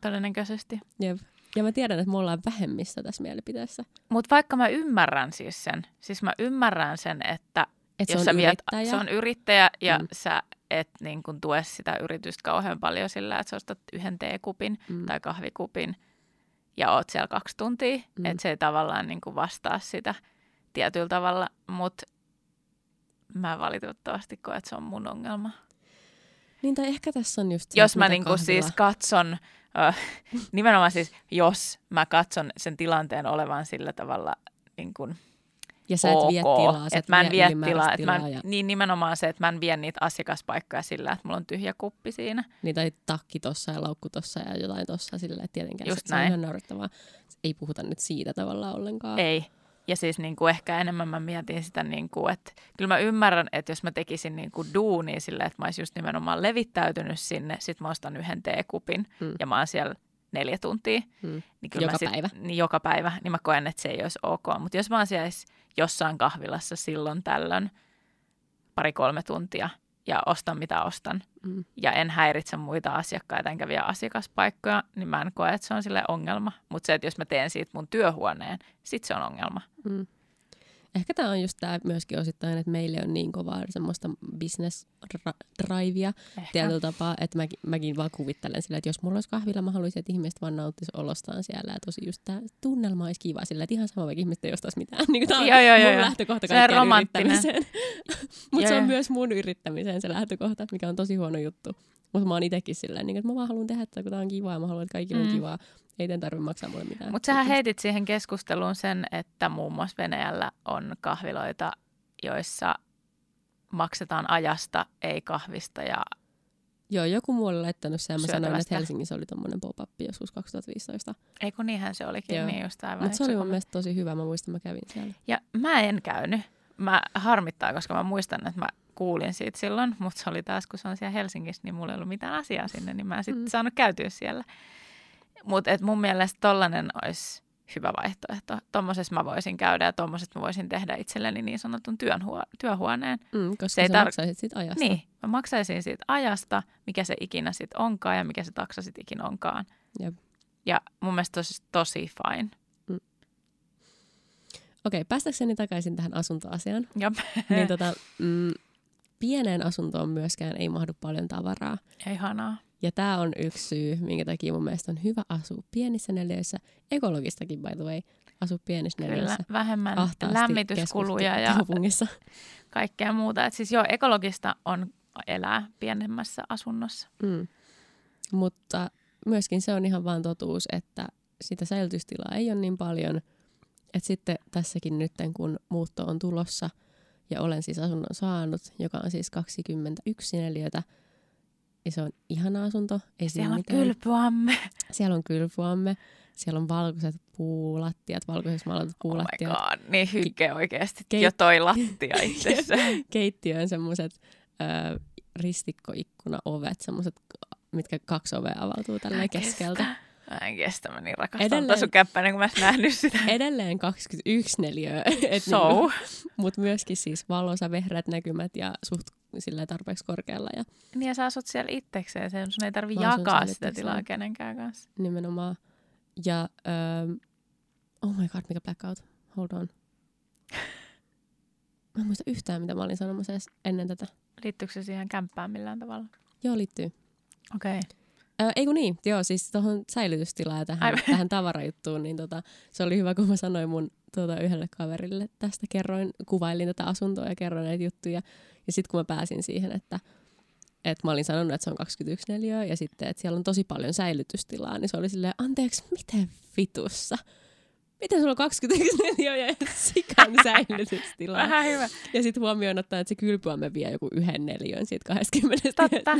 todennäköisesti. Jep. Ja mä tiedän, että me ollaan vähemmistö tässä mielipiteessä. Mutta vaikka mä ymmärrän siis sen, siis mä ymmärrän sen, että Että jos se on sä viet, yrittäjä. se on yrittäjä ja Mm. sä et niin kun tue sitä yritystä kauhean paljon sillä, että sä ostat yhden teekupin Mm. tai kahvikupin ja oot siellä kaksi tuntia, Mm. mm. että se ei tavallaan niin kuin vastaa sitä tietyllä tavalla, mutta mä valitettavasti koen, että se on mun ongelma. Niin tai ehkä tässä on just se, Jos mä niinku siis katson, äh, nimenomaan siis jos mä katson sen tilanteen olevan sillä tavalla niin kuin ja sä et ok, vie tilaa, sä et mä en vie tilaa, että mä en, ja, niin nimenomaan se, että mä en vie niitä asiakaspaikkoja sillä, että mulla on tyhjä kuppi siinä. niin, tai takki tossa ja laukku tossa ja jotain tossa silleen, että tietenkään Just se, se on näin. ihan naurettavaa. Ei puhuta nyt siitä tavallaan ollenkaan. Ei. Ja siis niin kuin ehkä enemmän mä mietin sitä, niin kuin, että kyllä mä ymmärrän, että jos mä tekisin niin kuin duunia silleen, että mä olisin just nimenomaan levittäytynyt sinne, sit mä ostan yhden teekupin Mm. ja mä oon siellä neljä tuntia. Mm. Niin kyllä Joka mä sit, päivä. Niin joka päivä, niin mä koen, että se ei olisi ok. Mutta jos mä oon siellä jossain kahvilassa silloin tällöin pari-kolme tuntia ja ostan mitä ostan Mm. ja en häiritse muita asiakkaita enkä vie asiakaspaikkoja, niin mä en koe, että se on sille ongelma. Mutta se, että jos mä teen siitä mun työhuoneen, sit se on ongelma. Mm. Ehkä tämä on just tämä myöskin osittain, että meille on niin kovaa semmoista business-drivea Ehkä. tietyllä tapaa, että mäkin, mäkin vaan kuvittelen sillä, että jos mulla olisi kahvilla, mä haluaisin, että ihmiset vaan nauttisi olostaan siellä ja tosi just tämä tunnelma olisi kiva sillä, että ihan sama vaikka ihmiset ei ostaisi mitään. Niin tämä on Joo, joo, mun joo, lähtökohta Se on kaikkeen yrittämiseen. Mutta se on myös mun yrittämiseen se lähtökohta, mikä on tosi huono juttu. Mutta mä oon itekin silleen, niin, että mä vaan haluan tehdä tätä, kun tää on kivaa ja mä haluan, että kaikilla on Mm. kivaa. Ei teidän tarvitse maksaa mulle mitään. Mutta sähän heitit siihen keskusteluun sen, että muun muassa Venäjällä on kahviloita, joissa maksetaan ajasta, ei kahvista. Ja Joo, joku muu oli laittanut sen. Mä sanoin, että Helsingissä oli tommonen pop-up joskus 2015. ei kun niinhän se olikin, Joo. niin just aivan. Mutta se oli mun mielestä tosi hyvä. Mä muistan, mä kävin siellä. Ja mä en käynyt. Mä harmittaa, koska mä muistan, että mä kuulin siitä silloin, mutta se oli taas, kun se on siellä Helsingissä, niin mulla ei ollut mitään asiaa sinne, niin mä en sitten Mm. mm. saanut käytyä siellä. Mutta mun mielestä tollanen olisi hyvä vaihtoehto. Tuommoisessa mä voisin käydä ja tuommoisessa mä voisin tehdä itselleni niin sanotun työn huo- työhuoneen. Mm, koska Se ei tar- maksaisit siitä ajasta. Niin, mä maksaisin siitä ajasta, mikä se ikinä sitten onkaan ja mikä se taksa sitten ikinä onkaan. Jep. Ja mun mielestä tosi, tosi fine. Okei, päästäkseni takaisin tähän asuntoasiaan. Jop. niin tota, mm, pieneen asuntoon myöskään ei mahdu paljon tavaraa. Ihanaa. Ja tämä on yksi syy, minkä takia mun mielestä on hyvä asua pienissä neliöissä. Ekologistakin, by the way, asua pienissä Kyllä, neliöissä. vähemmän ahtaasti lämmityskuluja ja kaupungissa. kaikkea muuta. Et siis joo, ekologista on elää pienemmässä asunnossa. Mm. Mutta myöskin se on ihan vaan totuus, että sitä säilytystilaa ei ole niin paljon. Että sitten tässäkin nyt, kun muutto on tulossa ja olen siis asunnon saanut, joka on siis 21 neliötä, ja se on ihana asunto. Ei Siellä on mitään. kylpyamme. Siellä on kylpyamme, siellä on valkoiset puulattiat, valkoiseksi maalatut Oh my puulattiat. god, niin hygge oikeasti. Keit- Jo toi lattia itsessään. Keittiöön semmoiset ristikkoikkuna-ovet, semmoiset, mitkä kaksi ovea avautuu tällä keskeltä. Mä en kestä, mä niin rakastan Edelleen- Edelleen... käppäinen, kun mä en nähnyt sitä. Edelleen 21 neliöä, So, niinku, mutta myöskin siis valoisa vehreät näkymät ja suht sillä tarpeeksi korkealla ja niin ja sä asut siellä itsekseen, sen sun ei tarvi jakaa sitä itsekseen. tilaa kenenkään kanssa. nimenomaan. Ja ähm, oh my god, mikä blackout. Hold on. Mä en muista yhtään, mitä mä olin sanomassa ennen tätä. Liittyykö se siihen kämppään millään tavalla? Joo, liittyy. Okei. Okay. Ö, ei kun niin, joo, siis tuohon säilytystilaan ja tähän, Aivan. tähän tavarajuttuun, niin tota, se oli hyvä, kun mä sanoin mun tuota, yhdelle kaverille tästä, kerroin, kuvailin tätä asuntoa ja kerroin näitä juttuja. Ja sitten kun mä pääsin siihen, että, että mä olin sanonut, että se on 21 neliöä ja sitten, että siellä on tosi paljon säilytystilaa, niin se oli silleen, anteeksi, miten vitussa? Miten sulla on 21 neliöä ja sikan säilytystilaa? Vähän hyvä. Ja sitten huomioon ottaa, että se kylpyamme vie joku yhden neliön siitä 20 Totta.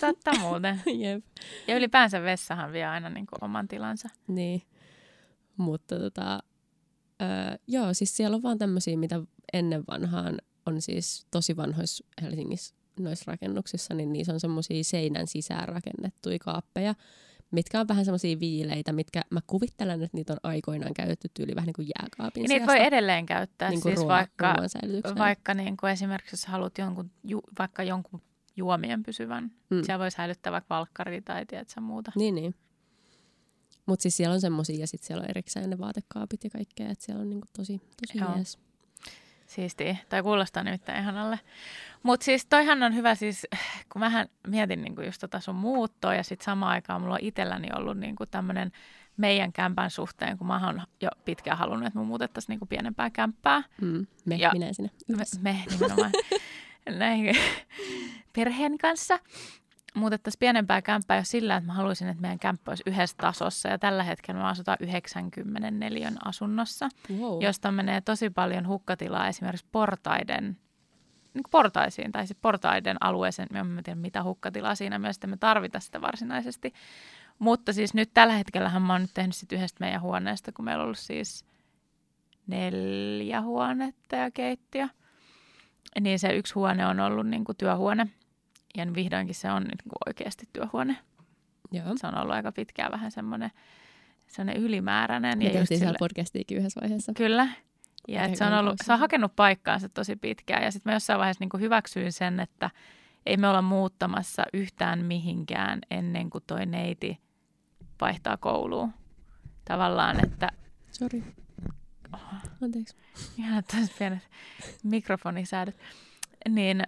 Totta muuten. Jep. Ja ylipäänsä vessahan vie aina niin kuin oman tilansa. Niin. Mutta tota, öö, joo, siis siellä on vaan tämmöisiä, mitä ennen vanhaan on siis tosi vanhoissa Helsingissä noissa rakennuksissa, niin niissä on semmoisia seinän sisään rakennettuja kaappeja, mitkä on vähän semmoisia viileitä, mitkä mä kuvittelen, että niitä on aikoinaan käytetty tyyli vähän niin kuin jääkaapin niitä voi edelleen käyttää, niin kuin siis ruoan- vaikka, ruoan vaikka niin kuin esimerkiksi jos haluat jonkun, ju, vaikka jonkun juomien pysyvän. Mm. Mm. Siellä voi säilyttää vaikka valkkari tai tiedätkö, muuta. Niin, niin. Mutta siis siellä on semmoisia ja sitten siellä on erikseen ne vaatekaapit ja kaikkea, että siellä on niinku tosi, tosi Joo. jees. Siistiä. Tai kuulostaa nimittäin ihanalle. Mutta siis toihan on hyvä siis, kun mähän mietin niinku just tota sun muuttoa ja sitten samaan aikaan mulla on itselläni ollut niinku tämmöinen meidän kämpän suhteen, kun mä oon jo pitkään halunnut, että me muutettaisiin niinku pienempää kämppää. Mm. Me, Ja- minä sinä. Me, me nimenomaan näin perheen kanssa muutettaisiin pienempää kämppää jo sillä, että mä haluaisin, että meidän kämppä olisi yhdessä tasossa. Ja tällä hetkellä me asutaan 94 asunnossa, Wow. josta menee tosi paljon hukkatilaa esimerkiksi portaiden niin kuin portaisiin, tai siis portaiden alueeseen, mä en tiedä mitä hukkatilaa siinä mielessä me tarvita sitä varsinaisesti. Mutta siis nyt tällä hetkellähän mä oon nyt tehnyt sit yhdestä meidän huoneesta, kun meillä on ollut siis neljä huonetta ja keittiö. Niin se yksi huone on ollut niin kuin työhuone, ja vihdoinkin se on niin kuin oikeasti työhuone. Joo. Se on ollut aika pitkään vähän semmoinen, semmoinen ylimääräinen. Me ja tehtiin siellä podcastiikin yhdessä vaiheessa. Kyllä. Ja et se, on ollut, se on hakenut paikkaansa tosi pitkään. Ja sitten mä jossain vaiheessa niin hyväksyin sen, että ei me olla muuttamassa yhtään mihinkään ennen kuin toi neiti vaihtaa kouluun. Tavallaan, että Sori. Anteeksi. ihan tämmöiset pienet mikrofonisäädöt. Niin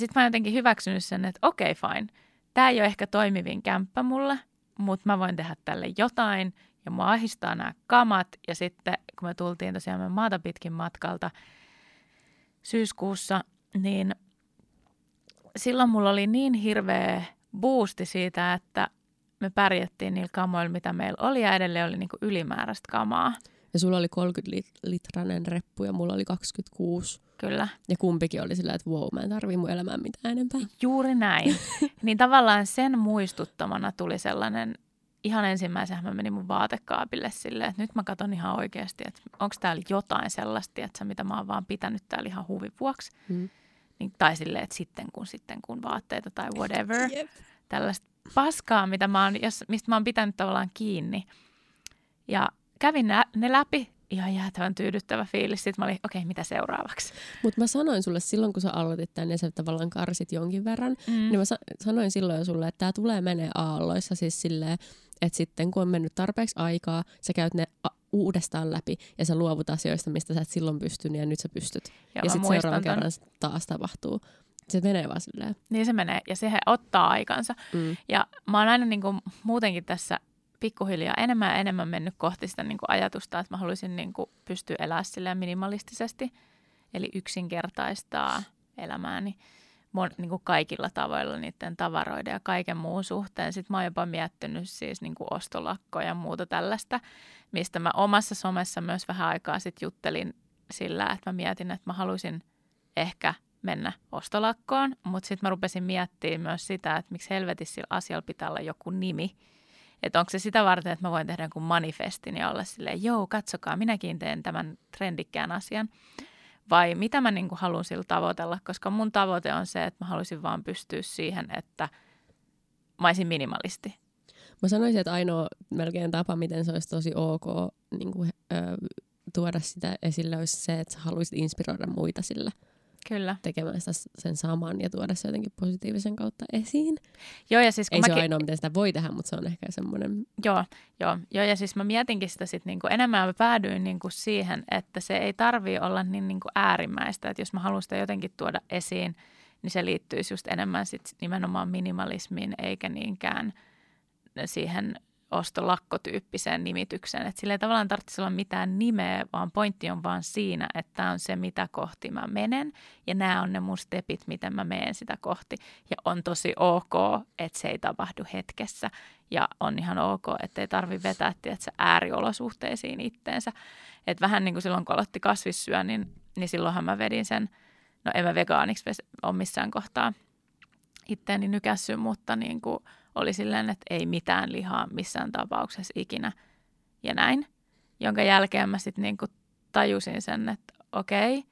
sitten mä oon jotenkin hyväksynyt sen, että okei okay, fine. Tämä ei ole ehkä toimivin kämppä mulle, mutta mä voin tehdä tälle jotain. Ja mua ahistaa nämä kamat. Ja sitten kun me tultiin tosiaan me maata pitkin matkalta syyskuussa, niin silloin mulla oli niin hirveä boosti siitä, että me pärjättiin niillä kamoilla, mitä meillä oli. Ja edelleen oli niinku ylimääräistä kamaa. Ja sulla oli 30 lit- litranen reppu ja mulla oli 26. Kyllä. Ja kumpikin oli sillä, että wow, mä en tarvii mun elämään mitään enempää. Juuri näin. niin tavallaan sen muistuttamana tuli sellainen, ihan ensimmäisenä mä menin mun vaatekaapille silleen, että nyt mä katson ihan oikeasti, että onko täällä jotain sellaista, että mitä mä oon vaan pitänyt täällä ihan huvin vuoksi. Mm. Niin, tai silleen, että sitten kun, sitten kun vaatteita tai whatever. Jep. Tällaista paskaa, mitä mä oon, jos, mistä mä oon pitänyt tavallaan kiinni. Ja kävin nä- ne läpi, ihan jäätävän tyydyttävä fiilis. Sitten mä olin, okei, okay, mitä seuraavaksi? Mutta mä sanoin sulle silloin, kun sä aloitit tänne ja sä tavallaan karsit jonkin verran, Mm. niin mä sa- sanoin silloin jo sulle, että tämä tulee menee aalloissa siis silleen, että sitten kun on mennyt tarpeeksi aikaa, sä käyt ne a- uudestaan läpi ja sä luovut asioista, mistä sä et silloin pystynyt ja nyt sä pystyt. ja Ja, sitten seuraavan ton. kerran se taas tapahtuu. Se menee vaan silleen. Niin se menee, ja se ottaa aikansa. Mm. Ja mä oon aina niin kuin muutenkin tässä pikkuhiljaa enemmän ja enemmän mennyt kohti sitä niin kuin ajatusta, että mä haluaisin niin kuin pystyä elämään silleen minimalistisesti, eli yksinkertaistaa elämääni mon, niin kuin kaikilla tavoilla niiden tavaroiden ja kaiken muun suhteen. Sitten mä oon jopa miettinyt siis niin kuin ostolakkoja ja muuta tällaista, mistä mä omassa somessa myös vähän aikaa sitten juttelin sillä, että mä mietin, että mä haluaisin ehkä mennä ostolakkoon, mutta sitten mä rupesin miettimään myös sitä, että miksi helvetissä sillä asialla pitää olla joku nimi. Että onko se sitä varten, että mä voin tehdä jonkun manifestin ja olla silleen, joo, katsokaa, minäkin teen tämän trendikkään asian. Vai mitä mä niin haluan sillä tavoitella, koska mun tavoite on se, että mä haluaisin vaan pystyä siihen, että mä olisin minimalisti. Mä sanoisin, että ainoa melkein tapa, miten se olisi tosi ok niin kuin, ö, tuoda sitä esille, olisi se, että sä haluaisit inspiroida muita sillä Kyllä. tekemään sitä, sen saman ja tuoda se jotenkin positiivisen kautta esiin. Joo, ja siis kun Ei se mäkin... ole ainoa, miten sitä voi tehdä, mutta se on ehkä semmoinen... Joo, joo, joo, ja siis mä mietinkin sitä sit niinku enemmän mä päädyin niinku siihen, että se ei tarvii olla niin niinku äärimmäistä, että jos mä haluan sitä jotenkin tuoda esiin, niin se liittyisi just enemmän sit nimenomaan minimalismiin eikä niinkään siihen ostolakkotyyppiseen nimitykseen. Että sillä ei tavallaan tarvitsisi olla mitään nimeä, vaan pointti on vaan siinä, että tämä on se, mitä kohti mä menen. Ja nämä on ne mun stepit, miten mä menen sitä kohti. Ja on tosi ok, että se ei tapahdu hetkessä. Ja on ihan ok, että ei tarvi vetää tiedätkö, ääriolosuhteisiin itteensä. Että vähän niin kuin silloin, kun aloitti kasvissyönnin, niin silloinhan mä vedin sen, no en mä vegaaniksi ole missään kohtaa itteeni nykässy, mutta niin kuin oli silleen, että ei mitään lihaa missään tapauksessa ikinä ja näin. Jonka jälkeen mä sitten niin tajusin sen, että okei,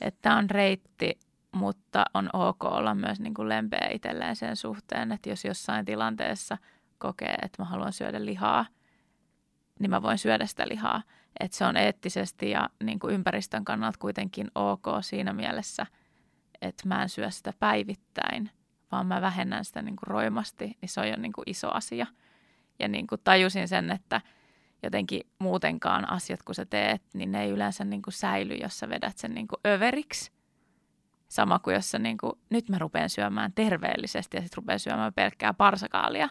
että tämä on reitti, mutta on ok olla myös niin kuin lempeä itselleen sen suhteen, että jos jossain tilanteessa kokee, että mä haluan syödä lihaa, niin mä voin syödä sitä lihaa. Että se on eettisesti ja niin kuin ympäristön kannalta kuitenkin ok siinä mielessä, että mä en syö sitä päivittäin, vaan mä vähennän sitä niin kuin roimasti, niin se on jo niin kuin iso asia. Ja niin kuin tajusin sen, että jotenkin muutenkaan asiat, kun sä teet, niin ne ei yleensä niin kuin säily, jos sä vedät sen niin kuin överiksi. Sama kuin jos sä niin kuin, nyt mä rupean syömään terveellisesti ja sitten rupean syömään pelkkää parsakaalia,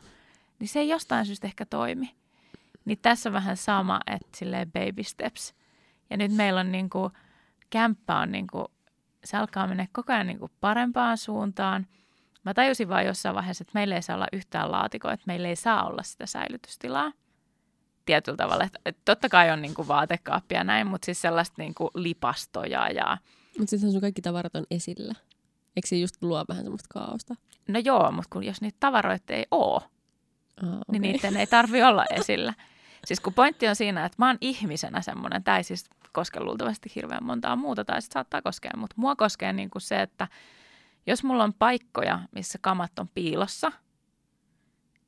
niin se ei jostain syystä ehkä toimi. Niin tässä on vähän sama, että silleen baby steps. Ja nyt meillä on niin kuin, kämppä on niin kuin, se alkaa mennä koko ajan niin kuin parempaan suuntaan. Mä tajusin vaan jossain vaiheessa, että meillä ei saa olla yhtään laatikoa, että meillä ei saa olla sitä säilytystilaa tietyllä tavalla. Että, että totta kai on niin kuin vaatekaappia ja näin, mutta siis sellaista niin kuin lipastoja ja Mutta sitten sun kaikki tavarat on esillä. Eikö se just luo vähän semmoista kaaosta? no joo, mutta kun jos niitä tavaroita ei ole, Aa, okay. niin niiden ei tarvi olla esillä. Siis kun pointti on siinä, että mä oon ihmisenä semmoinen, tämä ei siis koske luultavasti hirveän montaa muuta, tai sitten saattaa koskea, mutta mua koskee niin kuin se, että jos mulla on paikkoja, missä kamat on piilossa,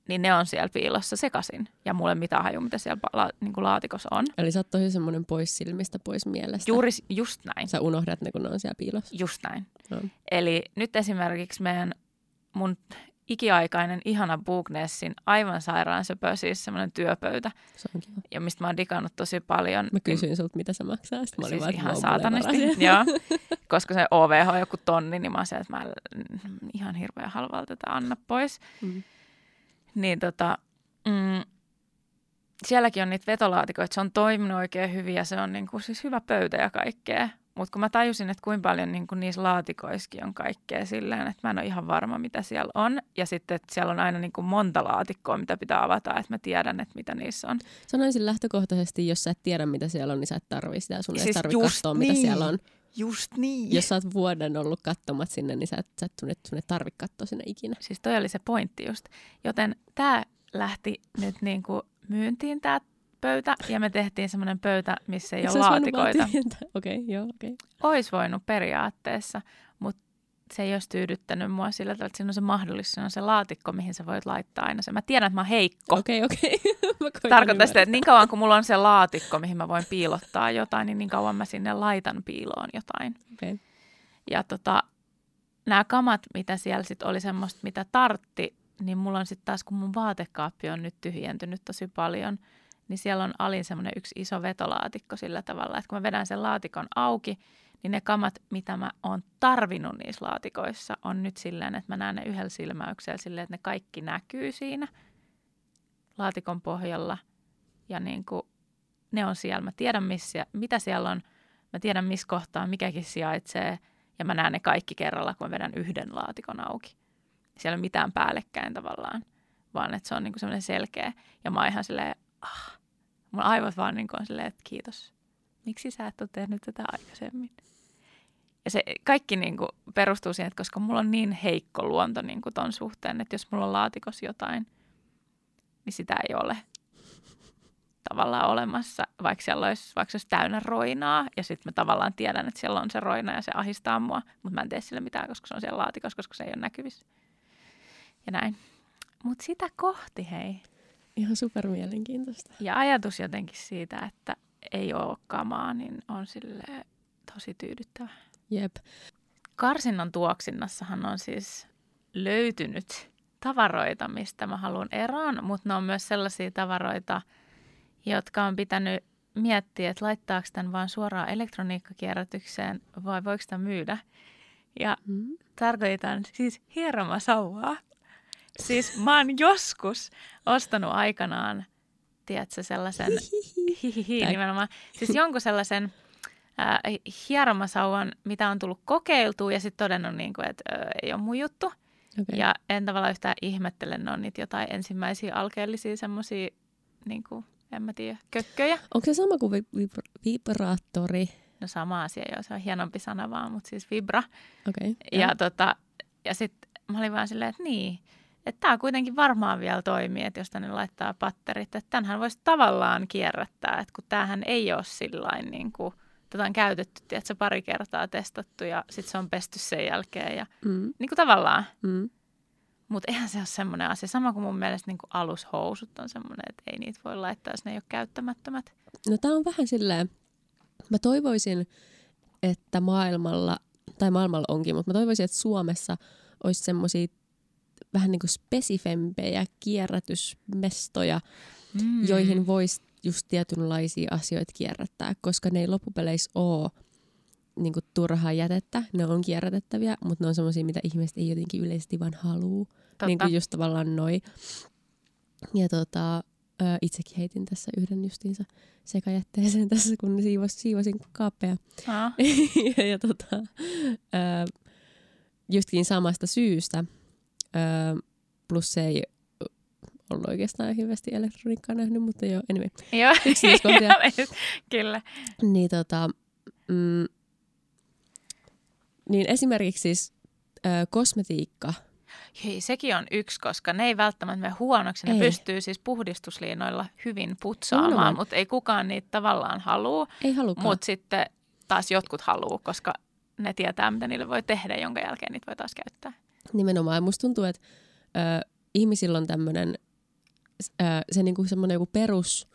niin ne on siellä piilossa sekasin. Ja mulle mitään haju, mitä siellä la, niin kuin laatikossa on. Eli sä oot tosi semmoinen pois silmistä, pois mielestä. Juuri just näin. Sä unohdat ne, kun ne on siellä piilossa. Just näin. No. Eli nyt esimerkiksi meidän mun ikiaikainen ihana Bugnessin aivan sairaan söpö, siis semmoinen työpöytä, Se on kiva. ja mistä mä oon digannut tosi paljon. Mä kysyin sulta, mitä se maksaa. Sitten mä olin siis vaan, ihan saatanisti. siihen. Joo, koska se OVH on joku tonni, niin mä oon että mä ihan hirveän halvalta tätä anna pois. Mm. Niin tota, mm, sielläkin on niitä vetolaatikoita, se on toiminut oikein hyvin ja se on niinku siis hyvä pöytä ja kaikkea. Mutta kun mä tajusin, että kuinka paljon niinku niissä laatikoissakin on kaikkea silleen, että mä en ole ihan varma, mitä siellä on. Ja sitten, että siellä on aina niinku monta laatikkoa, mitä pitää avata, että mä tiedän, että mitä niissä on. Sanoisin lähtökohtaisesti, jos sä et tiedä, mitä siellä on, niin sä et tarvii sitä. Sun ei Siis tarvitse just katsoa, mitä niin. siellä on. Just niin. Jos sä oot vuoden ollut katsomat sinne, niin sä et, sä et sun, sun ei tarvitse katsoa sinne ikinä. Siis toi oli se pointti just. Joten tämä lähti nyt niinku myyntiin tämä pöytä ja me tehtiin semmoinen pöytä, missä ei ole laatikoita. Okei, okay, joo, okei. Okay. Ois voinut periaatteessa, mutta se ei olisi tyydyttänyt mua sillä tavalla, että siinä on se mahdollisuus, siinä on se laatikko, mihin sä voit laittaa aina se. Mä tiedän, että mä oon heikko. Okei, okei. Mä koitan Tarkoittaa sitä, että niin kauan kun mulla on se laatikko, mihin mä voin piilottaa jotain, niin niin kauan mä sinne laitan piiloon jotain. Okei. Ja tota, nämä kamat, mitä siellä sitten oli semmoista, mitä tartti, niin mulla on sitten taas, kun mun vaatekaappi on nyt tyhjentynyt tosi paljon, niin siellä on alin semmoinen yksi iso vetolaatikko sillä tavalla, että kun mä vedän sen laatikon auki, niin ne kamat, mitä mä oon tarvinnut niissä laatikoissa, on nyt silleen, että mä näen ne yhdellä silmäyksellä silleen, että ne kaikki näkyy siinä laatikon pohjalla. Ja niin kuin, ne on siellä. Mä tiedän, missä, mitä siellä on. Mä tiedän, missä kohtaa mikäkin sijaitsee. Ja mä näen ne kaikki kerralla, kun mä vedän yhden laatikon auki. Siellä ei ole mitään päällekkäin tavallaan, vaan että se on niin kuin semmoinen selkeä. Ja mä oon ihan silleen, ah, mun aivot vaan niin on silleen, että kiitos. Miksi sä et ole tehnyt tätä aikaisemmin? Ja se kaikki niin kuin perustuu siihen, että koska mulla on niin heikko luonto niin kuin ton suhteen, että jos mulla on laatikossa jotain, niin sitä ei ole tavallaan olemassa, vaikka siellä olisi, vaikka se olisi täynnä roinaa, ja sitten mä tavallaan tiedän, että siellä on se roina ja se ahistaa mua, mutta mä en tee sille mitään, koska se on siellä laatikossa, koska se ei ole näkyvissä. Ja näin. Mutta sitä kohti, hei. Ihan super mielenkiintoista. Ja ajatus jotenkin siitä, että ei ole kamaa, niin on sille tosi tyydyttävä. Jep. Karsinnan tuoksinnassahan on siis löytynyt tavaroita, mistä mä haluan eroon, mutta ne on myös sellaisia tavaroita, jotka on pitänyt miettiä, että laittaako tämän vaan suoraan elektroniikkakierrätykseen vai voiko sitä myydä. Ja Mm. tarkoitan siis hieromasauvaa. Siis mä oon joskus ostanut aikanaan, tiedätkö, sellaisen, hihihi nimenomaan, siis jonkun sellaisen ää, hieromasauvan, mitä on tullut kokeiltua ja sitten todennut, niin kuin, että ö, ei ole mun juttu. Okay. Ja en tavallaan yhtään ihmettele, ne on niitä jotain ensimmäisiä alkeellisia semmoisia, niin kuin, en mä tiedä, kökköjä. Onko se sama kuin vi- vibra- vibraattori? No sama asia joo, se on hienompi sana vaan, mutta siis vibra. Okei. Ja, tota, ja sitten mä olin vaan silleen, että niin, että tämä kuitenkin varmaan vielä toimii, että jos tänne laittaa patterit, että tämänhän voisi tavallaan kierrättää, että kun tämähän ei ole sillain niin kuin, tätä on käytetty, tiedätkö, pari kertaa testattu ja sitten se on pesty sen jälkeen ja Mm. niin kuin tavallaan. Mm. Mutta eihän se ole semmoinen asia. Sama kuin mun mielestä niin kuin alushousut on semmoinen, että ei niitä voi laittaa, jos ne ei ole käyttämättömät. No tää on vähän silleen, mä toivoisin, että maailmalla, tai maailmalla onkin, mutta mä toivoisin, että Suomessa olisi semmoisia vähän niin kuin spesifempejä kierrätysmestoja, mm. joihin voisi just tietynlaisia asioita kierrättää, koska ne ei loppupeleissä ole niin kuin turhaa jätettä. Ne on kierrätettäviä, mutta ne on semmoisia, mitä ihmiset ei jotenkin yleisesti vaan halua. Totta. Niin kuin just tavallaan noi. Ja tota, itsekin heitin tässä yhden justiinsa sekajätteeseen tässä, kun siivos, siivosin kaappeja. Aa, ja, ja tota, ö, justkin samasta syystä. Ö, plus se ei ollut oikeastaan hirveästi elektroniikkaa nähnyt, mutta joo, anyway. joo. Yksityiskohtia. Kyllä. Niin, tota, mm, niin esimerkiksi siis ö, kosmetiikka. Hei, sekin on yksi, koska ne ei välttämättä mene huonoksi. Ne Ei. pystyy siis puhdistusliinoilla hyvin putsaamaan, mutta ei kukaan niitä tavallaan halua. Ei halukaan. Mutta sitten taas jotkut haluaa, koska ne tietää, mitä niille voi tehdä, jonka jälkeen niitä voi taas käyttää. Nimenomaan. Ja musta tuntuu, että ö, ihmisillä on tämmöinen se niinku semmoinen joku perus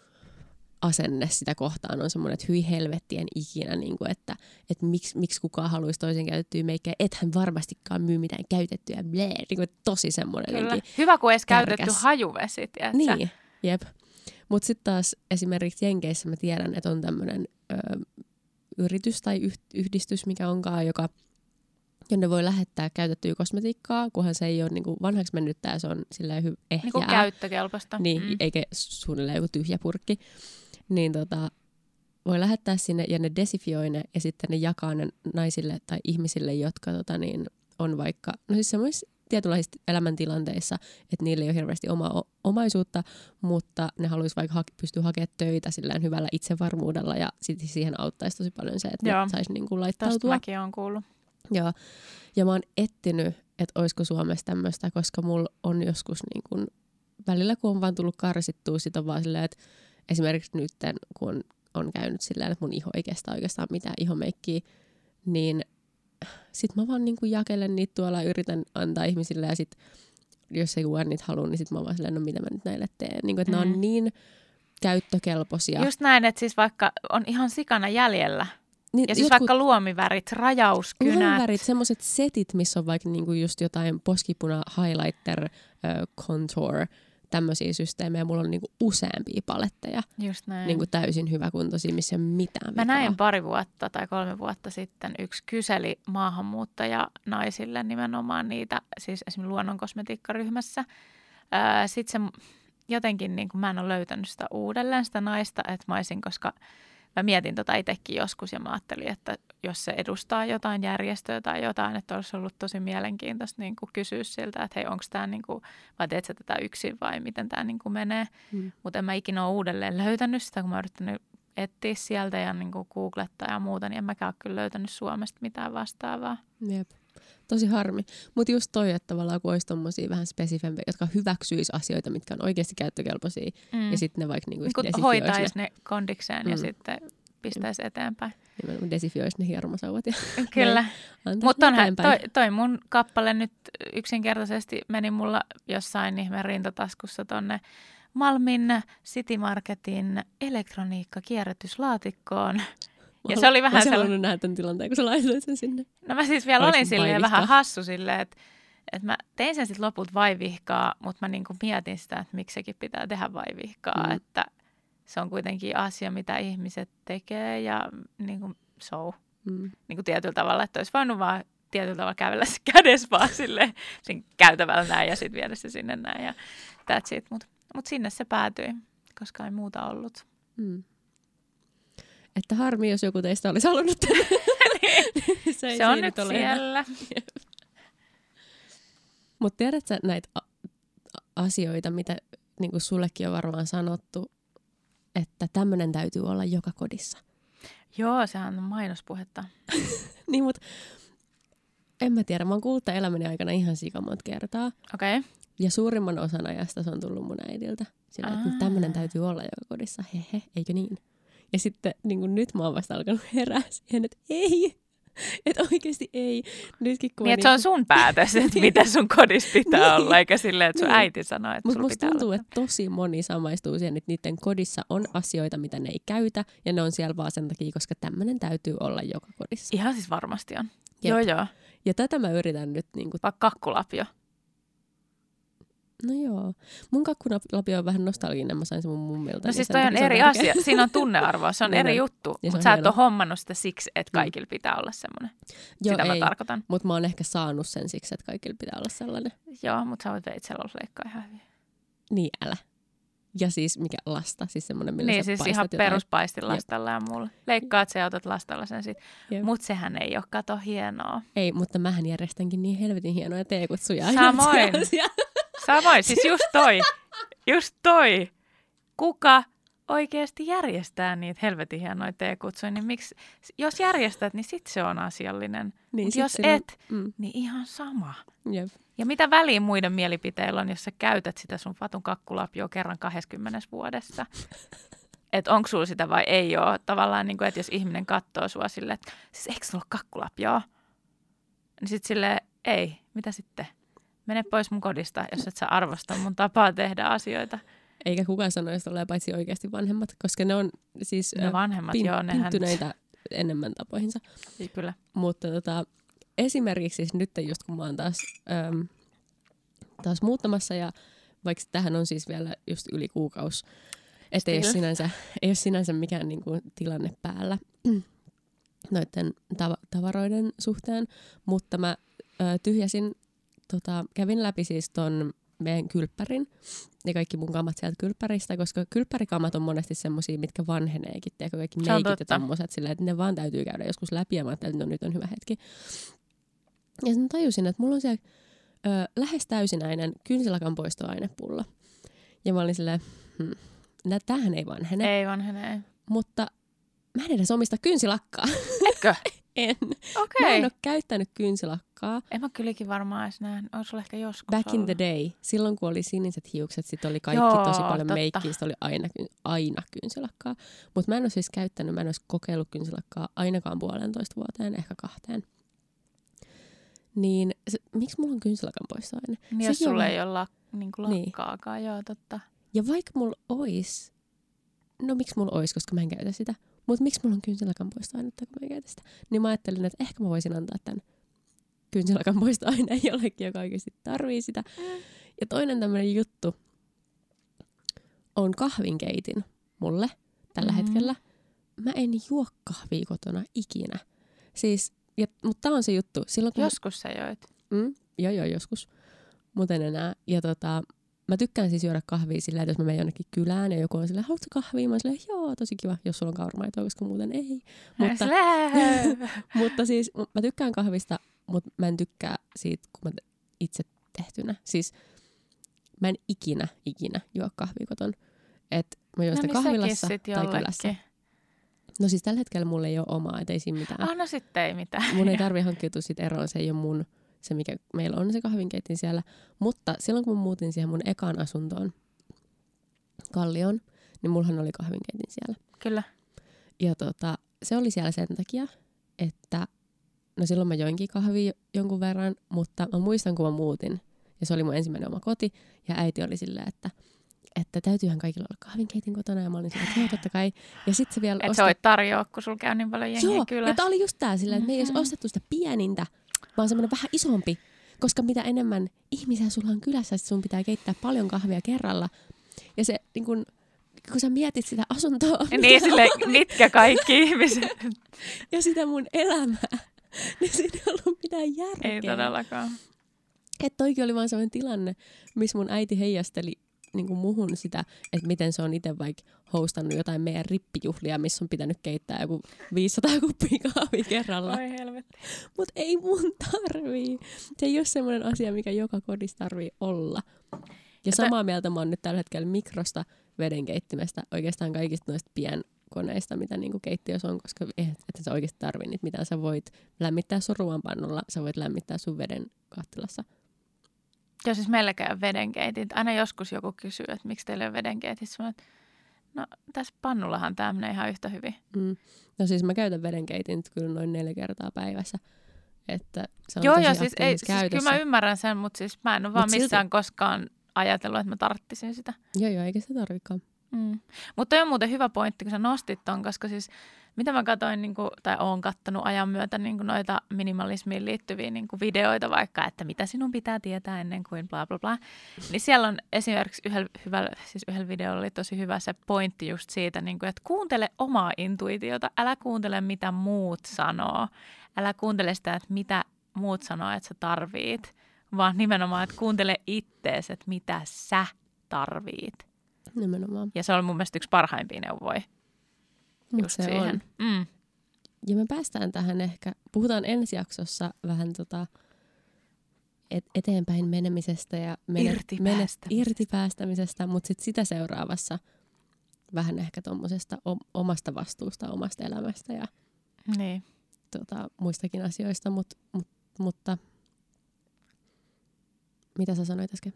asenne sitä kohtaan on semmoinen, että hyi helvettien ikinä, niin kuin, että, että miksi, miksi kukaan haluaisi toisen käytettyä meikkejä, ethän varmastikaan myy mitään käytettyä, blää, niin kuin, tosi semmoinen. Kyllä. Hyvä, kun edes kärkäs. käytetty hajuvesi, tiedätkö? Niin, jep. Mutta sitten taas esimerkiksi Jenkeissä mä tiedän, että on tämmöinen yritys tai yh- yhdistys, mikä onkaan, joka jonne voi lähettää käytettyä kosmetiikkaa, kunhan se ei ole niinku vanhaksi mennyttä ja se on silleen hy- ehjää. Niin kuin käyttökelpoista. Niin, mm. eikä suunnilleen joku tyhjä purkki. Niin tota, voi lähettää sinne ja ne desifioi ne ja sitten ne jakaa ne naisille tai ihmisille, jotka tota, niin, on vaikka, no siis semmoisissa tietynlaisissa elämäntilanteissa, että niillä ei ole hirveästi omaa o- omaisuutta, mutta ne haluaisi vaikka ha- pystyä hakemaan töitä sillään hyvällä itsevarmuudella ja sitten siihen auttaisi tosi paljon se, että Joo. ne saisi Tästä laittautua. mäkin olen kuullut. Joo. Ja mä oon ettinyt, että olisiko Suomessa tämmöistä, koska mulla on joskus niin kun, välillä, kun on vaan tullut karsittua, sit on vaan silleen, että esimerkiksi nyt, kun on, on käynyt silleen, että mun iho ei kestä oikeastaan mitään ihomeikkiä, niin sit mä vaan niin kuin jakelen niitä tuolla ja yritän antaa ihmisille ja sit jos ei kukaan niitä halua, niin sit mä vaan silleen, no mitä mä nyt näille teen. Niin kuin, että mm. ne on niin käyttökelpoisia. Just näin, että siis vaikka on ihan sikana jäljellä. Niin, Ja siis vaikka luomivärit, rajauskynät. värit, semmoiset setit, missä on vaikka niinku just jotain poskipuna, highlighter, ö, contour, tämmöisiä systeemejä. Mulla on niinku useampia paletteja, Just näin. niinku täysin hyväkuntoisia, missä ei ole mitään Mä vikaa. näin pari vuotta tai kolme vuotta sitten yksi kyseli maahanmuuttaja naisille nimenomaan niitä, siis esimerkiksi luonnonkosmetiikkaryhmässä. Sitten se jotenkin, niin kuin mä en ole löytänyt sitä uudelleen, sitä naista, että mä olisin, koska mä mietin tota itsekin joskus ja mä ajattelin, että jos se edustaa jotain järjestöä tai jotain, että olisi ollut tosi mielenkiintoista niin kuin kysyä siltä, että hei, onko tämä, niin kuin, vai teet sä tätä yksin vai miten tämä niin kuin menee. Mm. Mutta en mä ikinä ole uudelleen löytänyt sitä, kun mä yrittänyt etsiä sieltä ja niin kuin googlettaa ja muuta, niin en mäkään ole kyllä löytänyt Suomesta mitään vastaavaa. Jep. Tosi harmi. Mutta just toi, että tavallaan kun olisi tommosia vähän spesifempiä, jotka hyväksyis asioita, mitkä on oikeasti käyttökelpoisia, Mm. ja sitten ne vaikka niinku niin desifiois hoitaisi ne, ne kondikseen ja Mm. sitten pistäisi eteenpäin. nimenomaan desifiois ne hiermosauvat ja Kyllä. Mutta onhan toi, toi mun kappale nyt yksinkertaisesti meni mulla jossain ihmeen rintataskussa tonne Malmin City Marketin elektroniikka-kierrätyslaatikkoon. Ja se oli vähän sellainen... nähdä tämän tilanteen, kun sä laitoit sen sinne. No mä siis vielä olin silleen vähän hassu silleen, että, että mä tein sen sitten lopulta vaivihkaa, mutta mä niinku mietin sitä, että miksi sekin pitää tehdä vaivihkaa, Mm. että se on kuitenkin asia, mitä ihmiset tekee ja niinku so, Mm. niinku tietyllä tavalla, että olisi voinut vaan tietyllä tavalla kävellä se kädessä vaan silleen siinä käytävällä näin ja sitten viedä se sinne näin ja that's it. Mutta mut sinne se päätyi, koska ei muuta ollut. Mm. Että harmi, jos joku teistä olisi halunnut tänne. se, Se on nyt siellä. Mutta tiedätkö näitä asioita, mitä niin kuin sullekin on varmaan sanottu, että tämmöinen täytyy olla joka kodissa. Joo, sehän on mainospuhetta. niin, mutta en mä tiedä. Mä oon kuullut elämäni aikana ihan sikamonta kertaa. Okei. Okay. Ja suurimman osan ajasta se on tullut mun äidiltä. Sillä, että tämmöinen täytyy olla joka kodissa. Hehe, eikö niin? Ja sitten niin kuin nyt mä oon vasta alkanut herää siihen, että ei. Että oikeasti ei. Nytkin kun Niin, että se on sun päätös, että mitä sun kodissa pitää Niin. olla, eikä silleen, että sun Niin. äiti sanoo, että Mutta musta pitää tuntuu, olla. että tosi moni samaistuu siihen, että niiden kodissa on asioita, mitä ne ei käytä, ja ne on siellä vaan sen takia, koska tämmöinen täytyy olla joka kodissa. Ihan siis varmasti on. Jep. Joo, joo. Ja tätä mä yritän nyt, niin kuin, Vaikka kakkulapio. No joo. Mun kakkulapio on vähän nostalginen, mä sain sen mun mummilta. No niin siis toi on eri asia. Siinä on tunnearvoa, se on Niin eri juttu. On Mutta sä et ole hommannut sitä siksi, että Mm. kaikilla pitää olla semmoinen. Joo, Sitä ei, mä tarkoitan. mutta mä oon ehkä saanut sen siksi, että kaikilla pitää olla sellainen. Joo, mutta sä voit veitsellä leikkaa ihan hyvin. Niin, älä. Ja siis mikä lasta, siis semmoinen, millä Niin, sä siis ihan jotain. peruspaistin lastalla ja mulla. Leikkaat se ja otat lastalla sen sit. Mutta sehän ei ole kato hienoa. Ei, mutta mähän järjestänkin niin helvetin hienoja teekutsuja. Samoin. Samoin, siis just toi. Just toi. Kuka oikeasti järjestää niitä helvetin hienoja teekutsuja, niin miksi, jos järjestät, niin sit se on asiallinen. Niin, Mut sit jos sillä- et, Mm, niin ihan sama. jep. Ja mitä väliä muiden mielipiteillä on, jos sä käytät sitä sun fatun kakkulapioa kerran 20 vuodessa? Että onko sulla sitä vai ei ole. Tavallaan, niin kuin, että jos ihminen katsoo sua silleen, että siis eikö sulla ole kakkulapioa? Niin sitten silleen, ei, mitä sitten? Mene pois mun kodista, jos et sä arvosta mun tapaa tehdä asioita. eikä kukaan sanoisi ole paitsi oikeasti vanhemmat, koska ne on siis Ne ö, vanhemmat, pin- joo, nehän... pinttyneitä enemmän tapoihinsa. Kyllä. Mutta tota, esimerkiksi siis nyt just kun mä oon taas, äm, taas muuttamassa ja vaikka tähän on siis vielä just yli kuukausi, että ei ole sinänsä, ei ole sinänsä mikään niinku tilanne päällä noiden tav- tavaroiden suhteen, mutta mä ö, tyhjäsin, tota, kävin läpi siis ton meidän kylppärin ja kaikki mun kamat sieltä kylppäristä, koska kylppärikamat on monesti semmosia, mitkä vanheneekin, tiedätkö, kaikki meikit ja tommoset, sillä että ne vaan täytyy käydä joskus läpi ja mä ajattelin, että no nyt on hyvä hetki. Ja sitten tajusin, että mulla on siellä ö, lähes täysinäinen kynsilakan poistoainepullo. Ja mä olin silleen, hmm, nä- tämähän ei vanhene, Ei vanhene. mutta mä en edes omista kynsilakkaa. Etkö? en. Okei. Mä en Okay. ole käyttänyt kynsilakkaa. En mä kylläkin varmaan edes nähnyt. Olisi ehkä joskus Back in ollut. the day, silloin kun oli siniset hiukset, sit oli kaikki Joo, tosi paljon totta. meikkiä, sit oli aina, aina kynsilakkaa. Mutta mä en ole siis käyttänyt, mä en olisi kokeillut kynsilakkaa ainakaan puolentoista vuoteen, ehkä kahteen. Niin se, miksi mulla on kynsilakan poistoaine? Niin jos Sekin on sulla vähän- ei ole lak, niin Niin. lakkaakaan, joo totta. Ja vaikka mulla ois, no miksi mulla ois, koska mä en käytä sitä, mutta miksi mulla on kynsilakan poistoainetta, kun mä en käytä sitä, niin mä ajattelin, että ehkä mä voisin antaa tämän kynsilakan poistoaineen jollekin, joka oikeasti tarvii sitä. Mm. Ja toinen tämmöinen juttu on kahvinkeitin mulle tällä Mhm. mm-hmm. hetkellä. Mä en juo kahvia kotona ikinä. Siis, ja, mutta tää on se juttu. Silloin kun Joskus sä joit. Mm, joo, joo, joskus. Mutta en enää. Ja tota, mä tykkään siis juoda kahvia sillä, että jos mä menen jonnekin kylään ja joku on silleen, haluatko kahvia? Mä oon silleen, joo, tosi kiva, jos sulla on kauramaitoa, koska muuten ei. Mutta, mutta siis mä tykkään kahvista, mutta mä en tykkää siitä, kun mä itse tehtynä. Siis mä en ikinä, ikinä juo kahvia koton. Et mä juon no sitä niin kahvilassa sit tai kylässä. jollekin. No siis tällä hetkellä mulla ei ole omaa, et ei siinä mitään. Ah, no sitten ei mitään. Mun ei tarvi hankkiutua siitä eroon, se ei ole mun, se mikä meillä on se kahvinkeitin siellä. Mutta silloin kun mä muutin siihen mun ekaan asuntoon, Kallioon, niin mullahan oli kahvinkeitin siellä. Kyllä. Ja tota, se oli siellä sen takia, että no silloin mä joinkin kahvia jonkun verran, mutta mä muistan kun mä muutin, ja se oli mun ensimmäinen oma koti, ja äiti oli silleen, että että täytyyhän kaikilla olla kahvinkeitin kotona, ja mä olin silleen, että joo, totta kai. Ja sitten se vielä Et osti- sä voit tarjoa, kun sulla käy niin paljon jengiä Joo, ja tää oli just tää silleen, että me ei olisi ostettu sitä pienintä, vaan semmoinen vähän isompi. Koska mitä enemmän ihmisiä sulla on kylässä, sit sun pitää keittää paljon kahvia kerralla. Ja se, niin kun, kun sä mietit sitä asuntoa Niin sille, mitkä kaikki ihmiset. ja sitä mun elämää, niin siinä ei ollut mitään järkeä. ei todellakaan. Että toikin oli vaan sellainen tilanne, missä mun äiti heijasteli niin kuin muhun sitä, että miten se on itse vaikka hostannut jotain meidän rippijuhlia, missä on pitänyt keittää joku 500 kuppia kahvia kerralla. Oi helvetti. Mutta ei mun tarvii. Se ei ole semmoinen asia, mikä joka kodissa tarvii olla. Ja samaa mieltä mä oon nyt tällä hetkellä mikrosta vedenkeittimestä, oikeastaan kaikista noista pienkoneista, mitä niinku keittiössä on, koska et, et sä oikeasti tarvii niitä, mitä sä voit lämmittää sun ruoanpannulla, sä voit lämmittää sun veden kattilassa. Joo, siis meilläkään vedenkeitit. Aina joskus joku kysyy, että miksi teillä on vedenkeitit. Mä, että no tässä pannullahan tämä menee ihan yhtä hyvin. Mm. No siis mä käytän vedenkeitin kyllä noin neljä kertaa päivässä. Että se on joo, joo, siis, ei, siis kyllä mä ymmärrän sen, mutta siis mä en ole vaan Mut silti- missään koskaan ajatellut, että mä tarttisin sitä. Joo, joo, eikä se tarvikaan. Mm. Mutta on muuten hyvä pointti, kun sä nostit ton, koska siis mitä mä katsoin, niin kuin, tai oon kattonut ajan myötä niin kuin noita minimalismiin liittyviä niin kuin videoita vaikka, että mitä sinun pitää tietää ennen kuin bla bla bla. Niin siellä on esimerkiksi yhdellä, hyvällä, siis yhdellä videolla oli tosi hyvä se pointti just siitä, niin kuin, että kuuntele omaa intuitiota, älä kuuntele mitä muut sanoo, älä kuuntele sitä, että mitä muut sanoo, että sä tarvit, vaan nimenomaan, että kuuntele ittees, että mitä sä tarvit. Nimenomaan. Ja se on mun mielestä yksi parhaimpia neuvoja Mut just se siihen. on. Mm. Ja me päästään tähän ehkä, puhutaan ensi jaksossa vähän tota et, eteenpäin menemisestä ja mene, Irti mene, irti päästämisestä, mutta sitten sitä seuraavassa vähän ehkä tuommoisesta omasta vastuusta, omasta elämästä ja Niin. tota, muistakin asioista, mut, mut, mutta mitä sä sanoit äsken?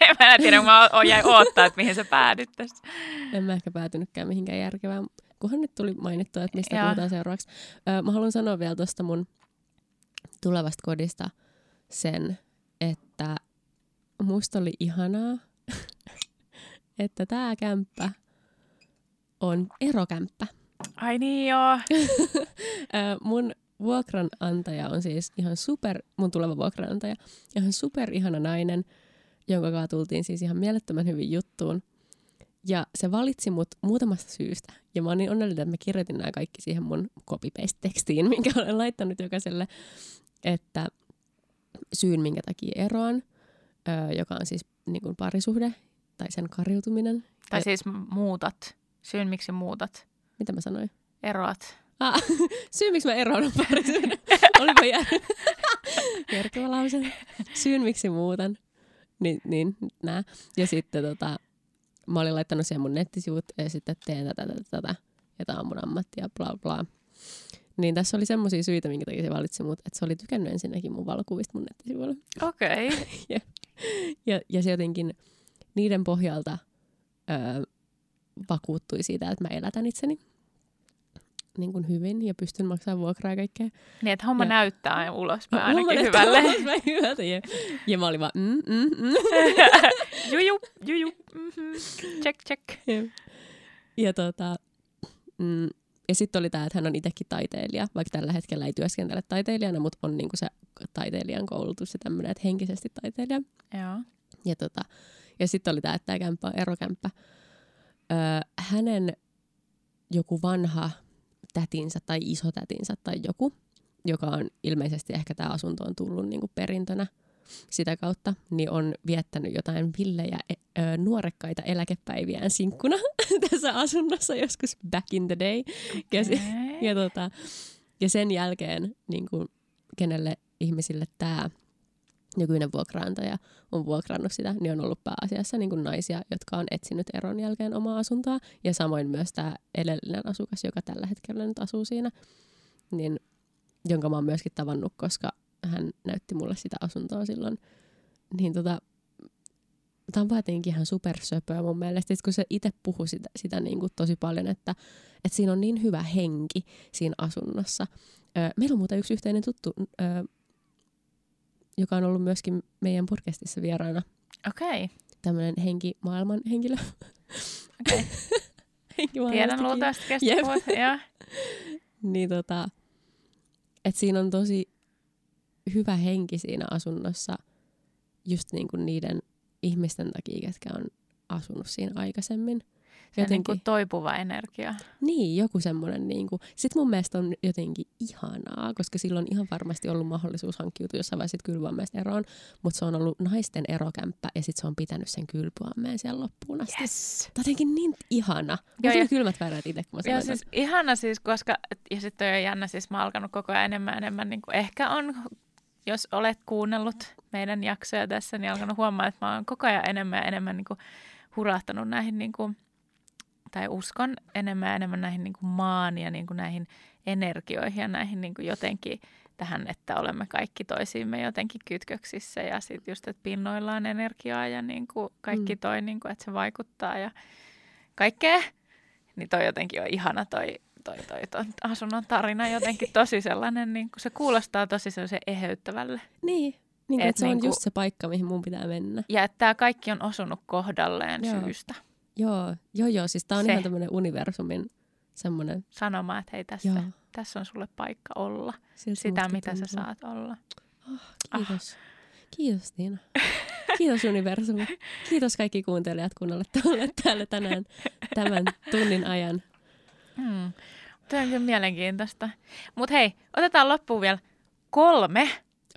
mä en tiedä, mä o- jäin odottaa, että mihin sä päädyt tässä. En mä ehkä päätynytkään mihinkään järkevään, kunhan nyt tuli mainittua, että mistä Joo. puhutaan seuraavaksi. Öö, mä haluan sanoa vielä tuosta mun tulevasta kodista sen, että musta oli ihanaa että tämä kämppä on erokämppä. Ai niin joo. Ö, mun vuokranantaja on siis ihan super, mun tuleva vuokranantaja, ihan super ihana nainen, jonka kanssa tultiin siis ihan mielettömän hyvin juttuun. Ja se valitsi mut muutamasta syystä. Ja mä oon niin onnellinen, että mä kirjoitin nämä kaikki siihen mun copy-paste-tekstiin, minkä olen laittanut jokaiselle, että syyn, minkä takia eroan, joka on siis niin kuin parisuhde tai sen kariutuminen. Tai siis muutat. Syyn miksi muutat. Mitä mä sanoin? Eroat. Ah, syy, miksi mä eroan on parisuhde. Olipa jär... järkevä lause. Syyn, miksi muutan. Niin, niin nää. Ja sitten tota, mä olin laittanut siihen mun nettisivut ja sitten teen tätä, tätä, tätä. Ja tää on mun ammatti ja bla bla. Niin tässä oli semmoisia syitä, minkä takia se valitsi mut, että se oli tykännyt ensinnäkin mun valokuvista mun nettisivuilla. Okei. Okay. Ja, ja se jotenkin niiden pohjalta öö, vakuuttui siitä, että mä elätän itseni niin kuin hyvin ja pystyn maksamaan vuokraa ja kaikkea. Niin, että homma Ja- näyttää aina ulospäin Mun ainakin mielestä hyvälle. ulospäin hyvältä. Ja, ja mä olin vaan, mm, mm, mm. juju, juju. Mm-hmm. Check, check. Ja- ja tota, mm, ja sitten oli tämä, että hän on itsekin taiteilija, vaikka tällä hetkellä ei työskentele taiteilijana, mutta on niinku se taiteilijan koulutus ja tämmöinen, että henkisesti taiteilija. Joo. Ja, tota, ja sitten oli tämä, että tämä kämppä on erokämppä. Öö, hänen joku vanha tätinsä tai isotätinsä tai joku, joka on ilmeisesti ehkä tämä asunto on tullut niinku perintönä sitä kautta, niin on viettänyt jotain villejä e- ö, nuorekkaita eläkepäiviään sinkkuna tässä asunnossa joskus back in the day. Ja, Okei. ja, tota, ja sen jälkeen niin kuin, kenelle ihmisille tämä nykyinen vuokraantaja on vuokrannut sitä, niin on ollut pääasiassa niin kuin naisia, jotka on etsinyt eron jälkeen omaa asuntoa. Ja samoin myös tämä edellinen asukas, joka tällä hetkellä nyt asuu siinä, niin, jonka mä oon myöskin tavannut, koska hän näytti mulle sitä asuntoa silloin. Niin tota, tämä on vaan jotenkin ihan supersöpöä mun mielestä, kun se itse puhui sitä, sitä niin kuin tosi paljon, että, että siinä on niin hyvä henki siinä asunnossa. Meillä on muuten yksi yhteinen tuttu, joka on ollut myöskin meidän podcastissa vieraana. Okei. Tämmöinen henkimaailman henkilö. Okei. Henkimaailmasta Tiedän luultavasti kestä puhut. Joo. Niin tota, että siinä on tosi hyvä henki siinä asunnossa just niin kuin niiden ihmisten takia, ketkä on asunut siinä aikaisemmin. On niin kuin Jotenkin. toipuva energia. Niin, joku semmoinen. Niin kuin. Sitten mun mielestä on jotenkin ihanaa, koska silloin on ihan varmasti ollut mahdollisuus hankkiutua jossain vaiheessa kylpyammesta eroon, mutta se on ollut naisten erokämppä ja sitten se on pitänyt sen kylpyammeen siellä loppuun asti. Yes. Tämä on jotenkin niin ihana. Joo, ja- kylmät väreet itse, kun mä Joo, siis ihana siis, koska, ja sitten on jännä, siis mä alkanut koko ajan enemmän enemmän, niin kuin ehkä on, jos olet kuunnellut meidän jaksoja tässä, niin alkanut huomaa, että mä oon koko ajan enemmän ja enemmän niin kuin hurahtanut näihin, niin kuin, tai uskon enemmän ja enemmän näihin niin kuin maan ja niin kuin näihin energioihin ja näihin niin kuin jotenkin tähän, että olemme kaikki toisiimme jotenkin kytköksissä ja sitten just, että pinnoillaan energiaa ja niin kuin kaikki Mm. toi, niin kuin, että se vaikuttaa ja kaikkea. Niin toi jotenkin on ihana toi, toi, toi, toi asunnon tarina jotenkin tosi sellainen, niin kuin se kuulostaa tosi sellaisen eheyttävälle. Niin, niin Et että se on niinku- just se paikka, mihin mun pitää mennä. Ja että tämä kaikki on osunut kohdalleen Joo. syystä. Joo, joo, joo. Siis tää on Se. ihan tämmöinen universumin semmoinen. Sanomaan, että hei tässä, Joo. tässä on sulle paikka olla. siltä Sitä, mitä sä tuntuu. saat olla. Kiitos. Kiitos Tiina. Kiitos universumi. Kiitos kaikki kuuntelijat, kun olette olleet täällä tänään tämän tunnin ajan. Hmm. Tämä on kyllä mielenkiintoista. Mutta hei, otetaan loppuun vielä kolme.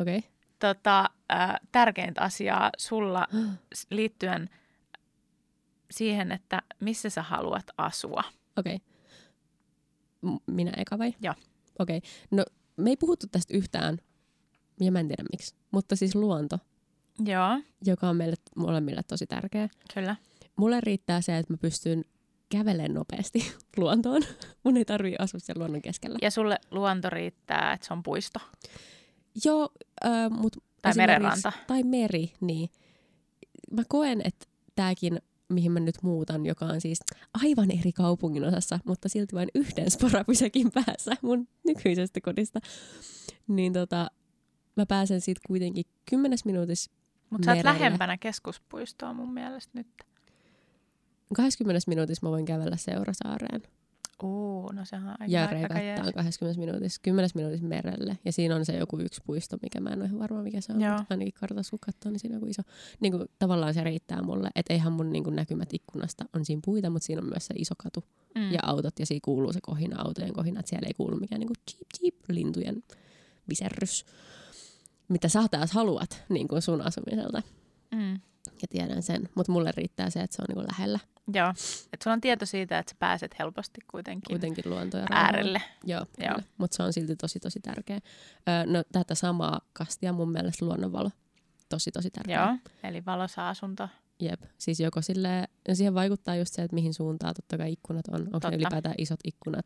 Okay. tota, äh, tärkeintä asiaa sulla liittyen siihen, että missä sä haluat asua. Okei. Okay. Minä eka vai? Joo. Okei. Okay. No, me ei puhuttu tästä yhtään, ja mä en tiedä miksi, mutta siis luonto, Joo, joka on meille molemmille tosi tärkeä. kyllä. Mulle riittää se, että mä pystyn kävelemään nopeasti luontoon. Mun ei tarvii asua siellä luonnon keskellä. Ja sulle luonto riittää, että se on puisto. Joo, äh, mutta Tai merenranta. Tai meri, niin. Mä koen, että tämäkin, mihin mä nyt muutan, joka on siis aivan eri kaupungin osassa, mutta silti vain yhden sporapysäkin päässä mun nykyisestä kodista, niin tota, mä pääsen siitä kuitenkin kymmenes minuutissa. Mutta sä oot lähempänä keskuspuistoa mun mielestä nyt. 20 minuutissa mä voin kävellä Seurasaareen. Uu, no sehän on aika, ja jees. 20 minuutissa, 10 minuutissa merelle. Ja siinä on se joku yksi puisto, mikä mä en ole ihan varma, mikä se on. Joo. Mutta ainakin kartassa kun katsoo, niin siinä on iso. Niin kuin, tavallaan se riittää mulle. Että eihän mun niin kuin, näkymät ikkunasta on siinä puita, mutta siinä on myös se iso katu Mm. ja autot. Ja siinä kuuluu se kohina, autojen kohina. Että siellä ei kuulu mikään niin kuin cheap cheap lintujen viserrys. Mitä sä taas haluat niin kuin sun asumiselta. Mm. Ja tiedän sen. Mutta mulle riittää se, että se on niin kuin lähellä Joo, että sulla on tieto siitä, että sä pääset helposti kuitenkin, kuitenkin luonto ja rauha. äärelle. Joo, Joo. mutta se on silti tosi tosi tärkeä. Öö, no tätä samaa kastia mun mielestä luonnonvalo. Tosi tosi tärkeä. Joo, eli valossa asunto. Jep, siis joko sille, ja siihen vaikuttaa just se, että mihin suuntaan totta kai ikkunat on. Onko Totta. ne ylipäätään isot ikkunat,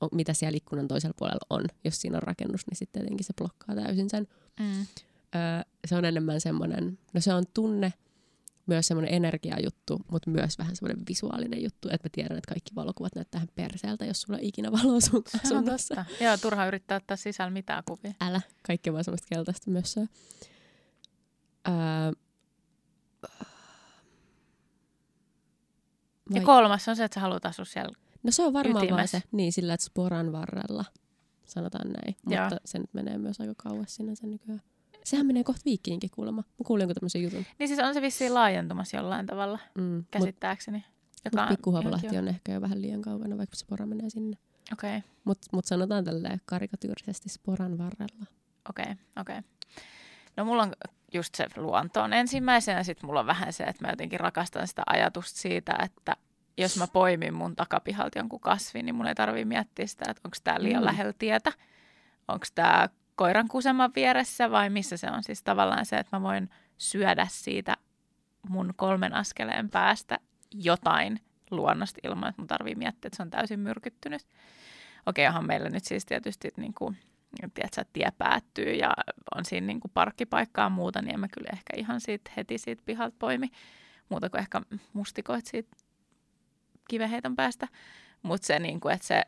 on, mitä siellä ikkunan toisella puolella on. Jos siinä on rakennus, niin sitten tietenkin se blokkaa täysin sen. Mm. Öö, se on enemmän semmoinen, no se on tunne, myös semmoinen energiajuttu, mutta myös vähän semmoinen visuaalinen juttu, että mä tiedän, että kaikki valokuvat näyttää ihan perseeltä, jos sulla on ikinä valoa sun asunnossa. Joo, turha yrittää ottaa sisällä mitään kuvia. Älä, kaikki vaan semmoista keltaista mössöä. Öö, Ja kolmas on se, että sä haluat asua siellä. No se on varmaan vaan Ytimessä. se, niin sillä, että sporan varrella, sanotaan näin. Joo. Mutta se nyt menee myös aika kauas sinänsä nykyään. Sehän menee kohta viikkiinkin kuulemma. Mä kuulin jonkun tämmöisen jutun. Niin siis on se vissiin laajentumassa jollain tavalla, Mm. Mutta käsittääkseni. Joka mut on pikkuhavalahti on ehkä jo vähän liian kaukana, vaikka spora menee sinne. Okei, okay, Mutta mut sanotaan tälleen karikatyyrisesti sporan varrella. okei, okay, okei. Okay. No mulla on just se luonto on ensimmäisenä, sitten mulla on vähän se, että mä jotenkin rakastan sitä ajatusta siitä, että jos mä poimin mun takapihalta jonkun kasvin, niin mun ei tarvii miettiä sitä, että onko tämä liian mm. lähellä tietä, onko tämä koiran kuseman vieressä vai missä se on. Siis tavallaan se, että mä voin syödä siitä mun kolmen askeleen päästä jotain luonnosta ilman, että mun tarvii miettiä, että se on täysin myrkyttynyt. Okei, onhan meillä nyt siis tietysti niin kuin, tiedätkö, tie päättyy ja on siinä niin kuin parkkipaikkaa ja muuta, niin en mä kyllä ehkä ihan siitä heti siitä pihalta poimi. Muuta kuin ehkä mustikoit siitä kiveheiton päästä. Mutta se, niin kuin, että se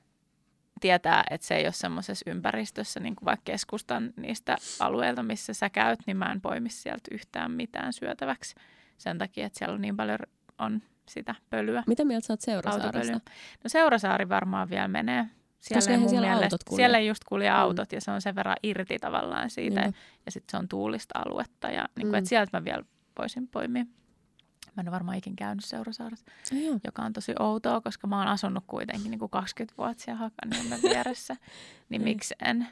tietää, että se ei ole semmoisessa ympäristössä, niin kuin vaikka keskustan niistä alueilta, missä sä käyt, niin mä en poimi sieltä yhtään mitään syötäväksi. Sen takia, että siellä on niin paljon on sitä pölyä. Mitä mieltä sä oot Seurasaaresta? Autopölyä. No Seurasaari varmaan vielä menee. Siellä, Koska ei mun siellä mielestä, autot kulje. siellä ei just kulje Mm. autot ja se on sen verran irti tavallaan siitä. Niinpä. Ja sitten se on tuulista aluetta ja niin Mm. kuin, että sieltä mä vielä voisin poimia. Mä en ole varmaan ikin käynyt Seurasaaressa, joo. joka on tosi outoa, koska mä oon asunut kuitenkin niin kuin 20 vuotta siellä Hakaniemen vieressä. niin Niin. miksi en?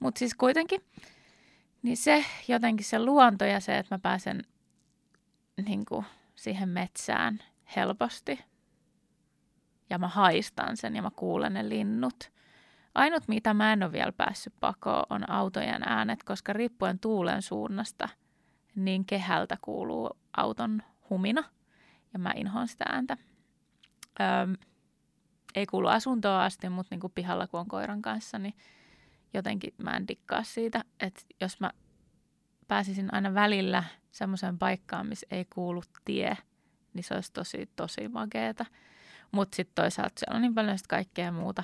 Mutta siis kuitenkin, niin se jotenkin se luonto ja se, että mä pääsen niin kuin, siihen metsään helposti. Ja mä haistan sen ja mä kuulen ne linnut. Ainut, mitä mä en ole vielä päässyt pakoon, on autojen äänet, koska riippuen tuulen suunnasta, niin kehältä kuuluu auton humina. Ja mä inhoan sitä ääntä. Öm, ei kuulu asuntoa asti, mutta niin kuin pihalla kun on koiran kanssa, niin jotenkin mä en dikkaa siitä, että jos mä pääsisin aina välillä semmoiseen paikkaan, missä ei kuulu tie, niin se olisi tosi, tosi makeeta. Mutta sitten toisaalta siellä on niin paljon kaikkea muuta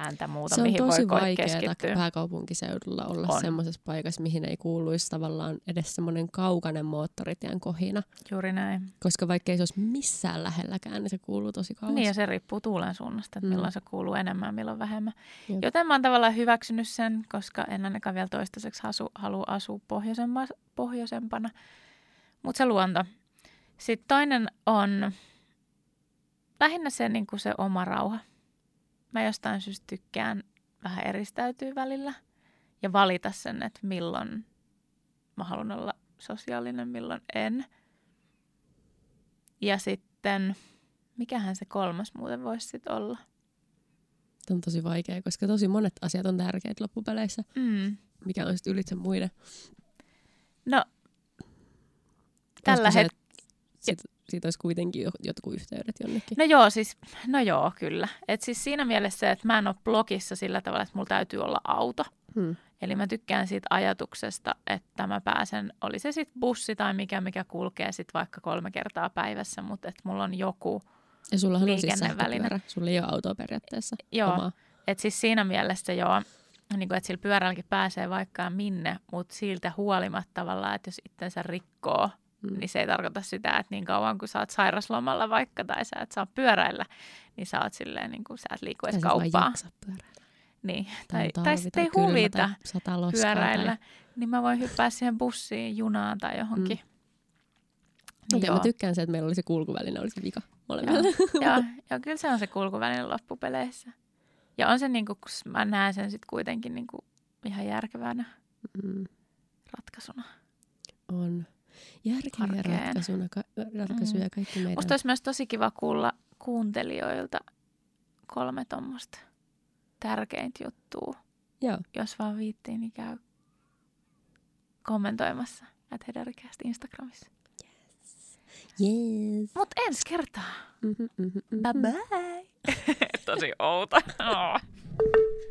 ääntä muuta, Se on mihin tosi voi vaikeaa pääkaupunkiseudulla olla On. semmoisessa paikassa, mihin ei kuuluisi tavallaan edes semmoinen kaukainen moottoritien kohina. Juuri näin. Koska vaikka ei se olisi missään lähelläkään, niin se kuuluu tosi kauas. Niin ja se riippuu tuulen suunnasta, että Mm. milloin se kuuluu enemmän, milloin vähemmän. Jep. Joten mä oon tavallaan hyväksynyt sen, koska en ainakaan vielä toistaiseksi asu, halua asua pohjoisempana. pohjoisempana. Mutta se luonto. Sitten toinen on lähinnä se, niin kuin se oma rauha. Mä jostain syystä tykkään vähän eristäytyä välillä ja valita sen, että milloin mä haluan olla sosiaalinen, milloin en. Ja sitten, mikähän se kolmas muuten voisi sitten olla? Tämä on tosi vaikea, koska tosi monet asiat on tärkeitä loppupeleissä, Mm. mikä on sitten ylitse muiden. No, tällä hetkellä. Sit, siitä olisi kuitenkin jo- jotkut yhteydet jonnekin. No joo, siis, no joo, kyllä. Et siis siinä mielessä että mä en ole blogissa sillä tavalla, että mulla täytyy olla auto. Hmm. Eli mä tykkään siitä ajatuksesta, että mä pääsen, oli se sitten bussi tai mikä, mikä kulkee sitten vaikka kolme kertaa päivässä, mutta että mulla on joku. Ja sullahan on siis sähköpyörä. Sulla ei ole autoa periaatteessa Joo, omaa. että siis siinä mielessä joo, niin kuin, että sillä pyörälläkin pääsee vaikka minne, mutta siltä huolimatta tavallaan, että jos itsensä rikkoo Mm. niin se ei tarkoita sitä, että niin kauan kun sä oot sairaslomalla vaikka tai sä et saa pyöräillä, niin sä oot silleen, niin kuin sä et liiku edes pyöräillä. Niin. Tai, Tai, tai sitten ei huvita Tai pyöräillä, Tai... niin mä voin hyppää siihen bussiin, junaan tai johonkin. Mm. Mutta mä tykkään se, että meillä oli se kulkuväline, oli se vika molemmilla. Joo, joo, joo, kyllä se on se kulkuväline loppupeleissä. Ja on se, niin kuin, kun mä näen sen sitten kuitenkin niin kuin ihan järkevänä Mm, ratkaisuna. on. Järkeviä ka- ratkaisuja Mm. kaikki meidän. Musta olisi myös tosi kiva kuulla kuuntelijoilta kolme tuommoista tärkeintä juttua. Joo, Jos vaan viittii, niin käy kommentoimassa at Hederikästi Instagramissa. yes. Mut ensi kertaa. Mm-hmm, mm-hmm, Bye bye. Tosi outo.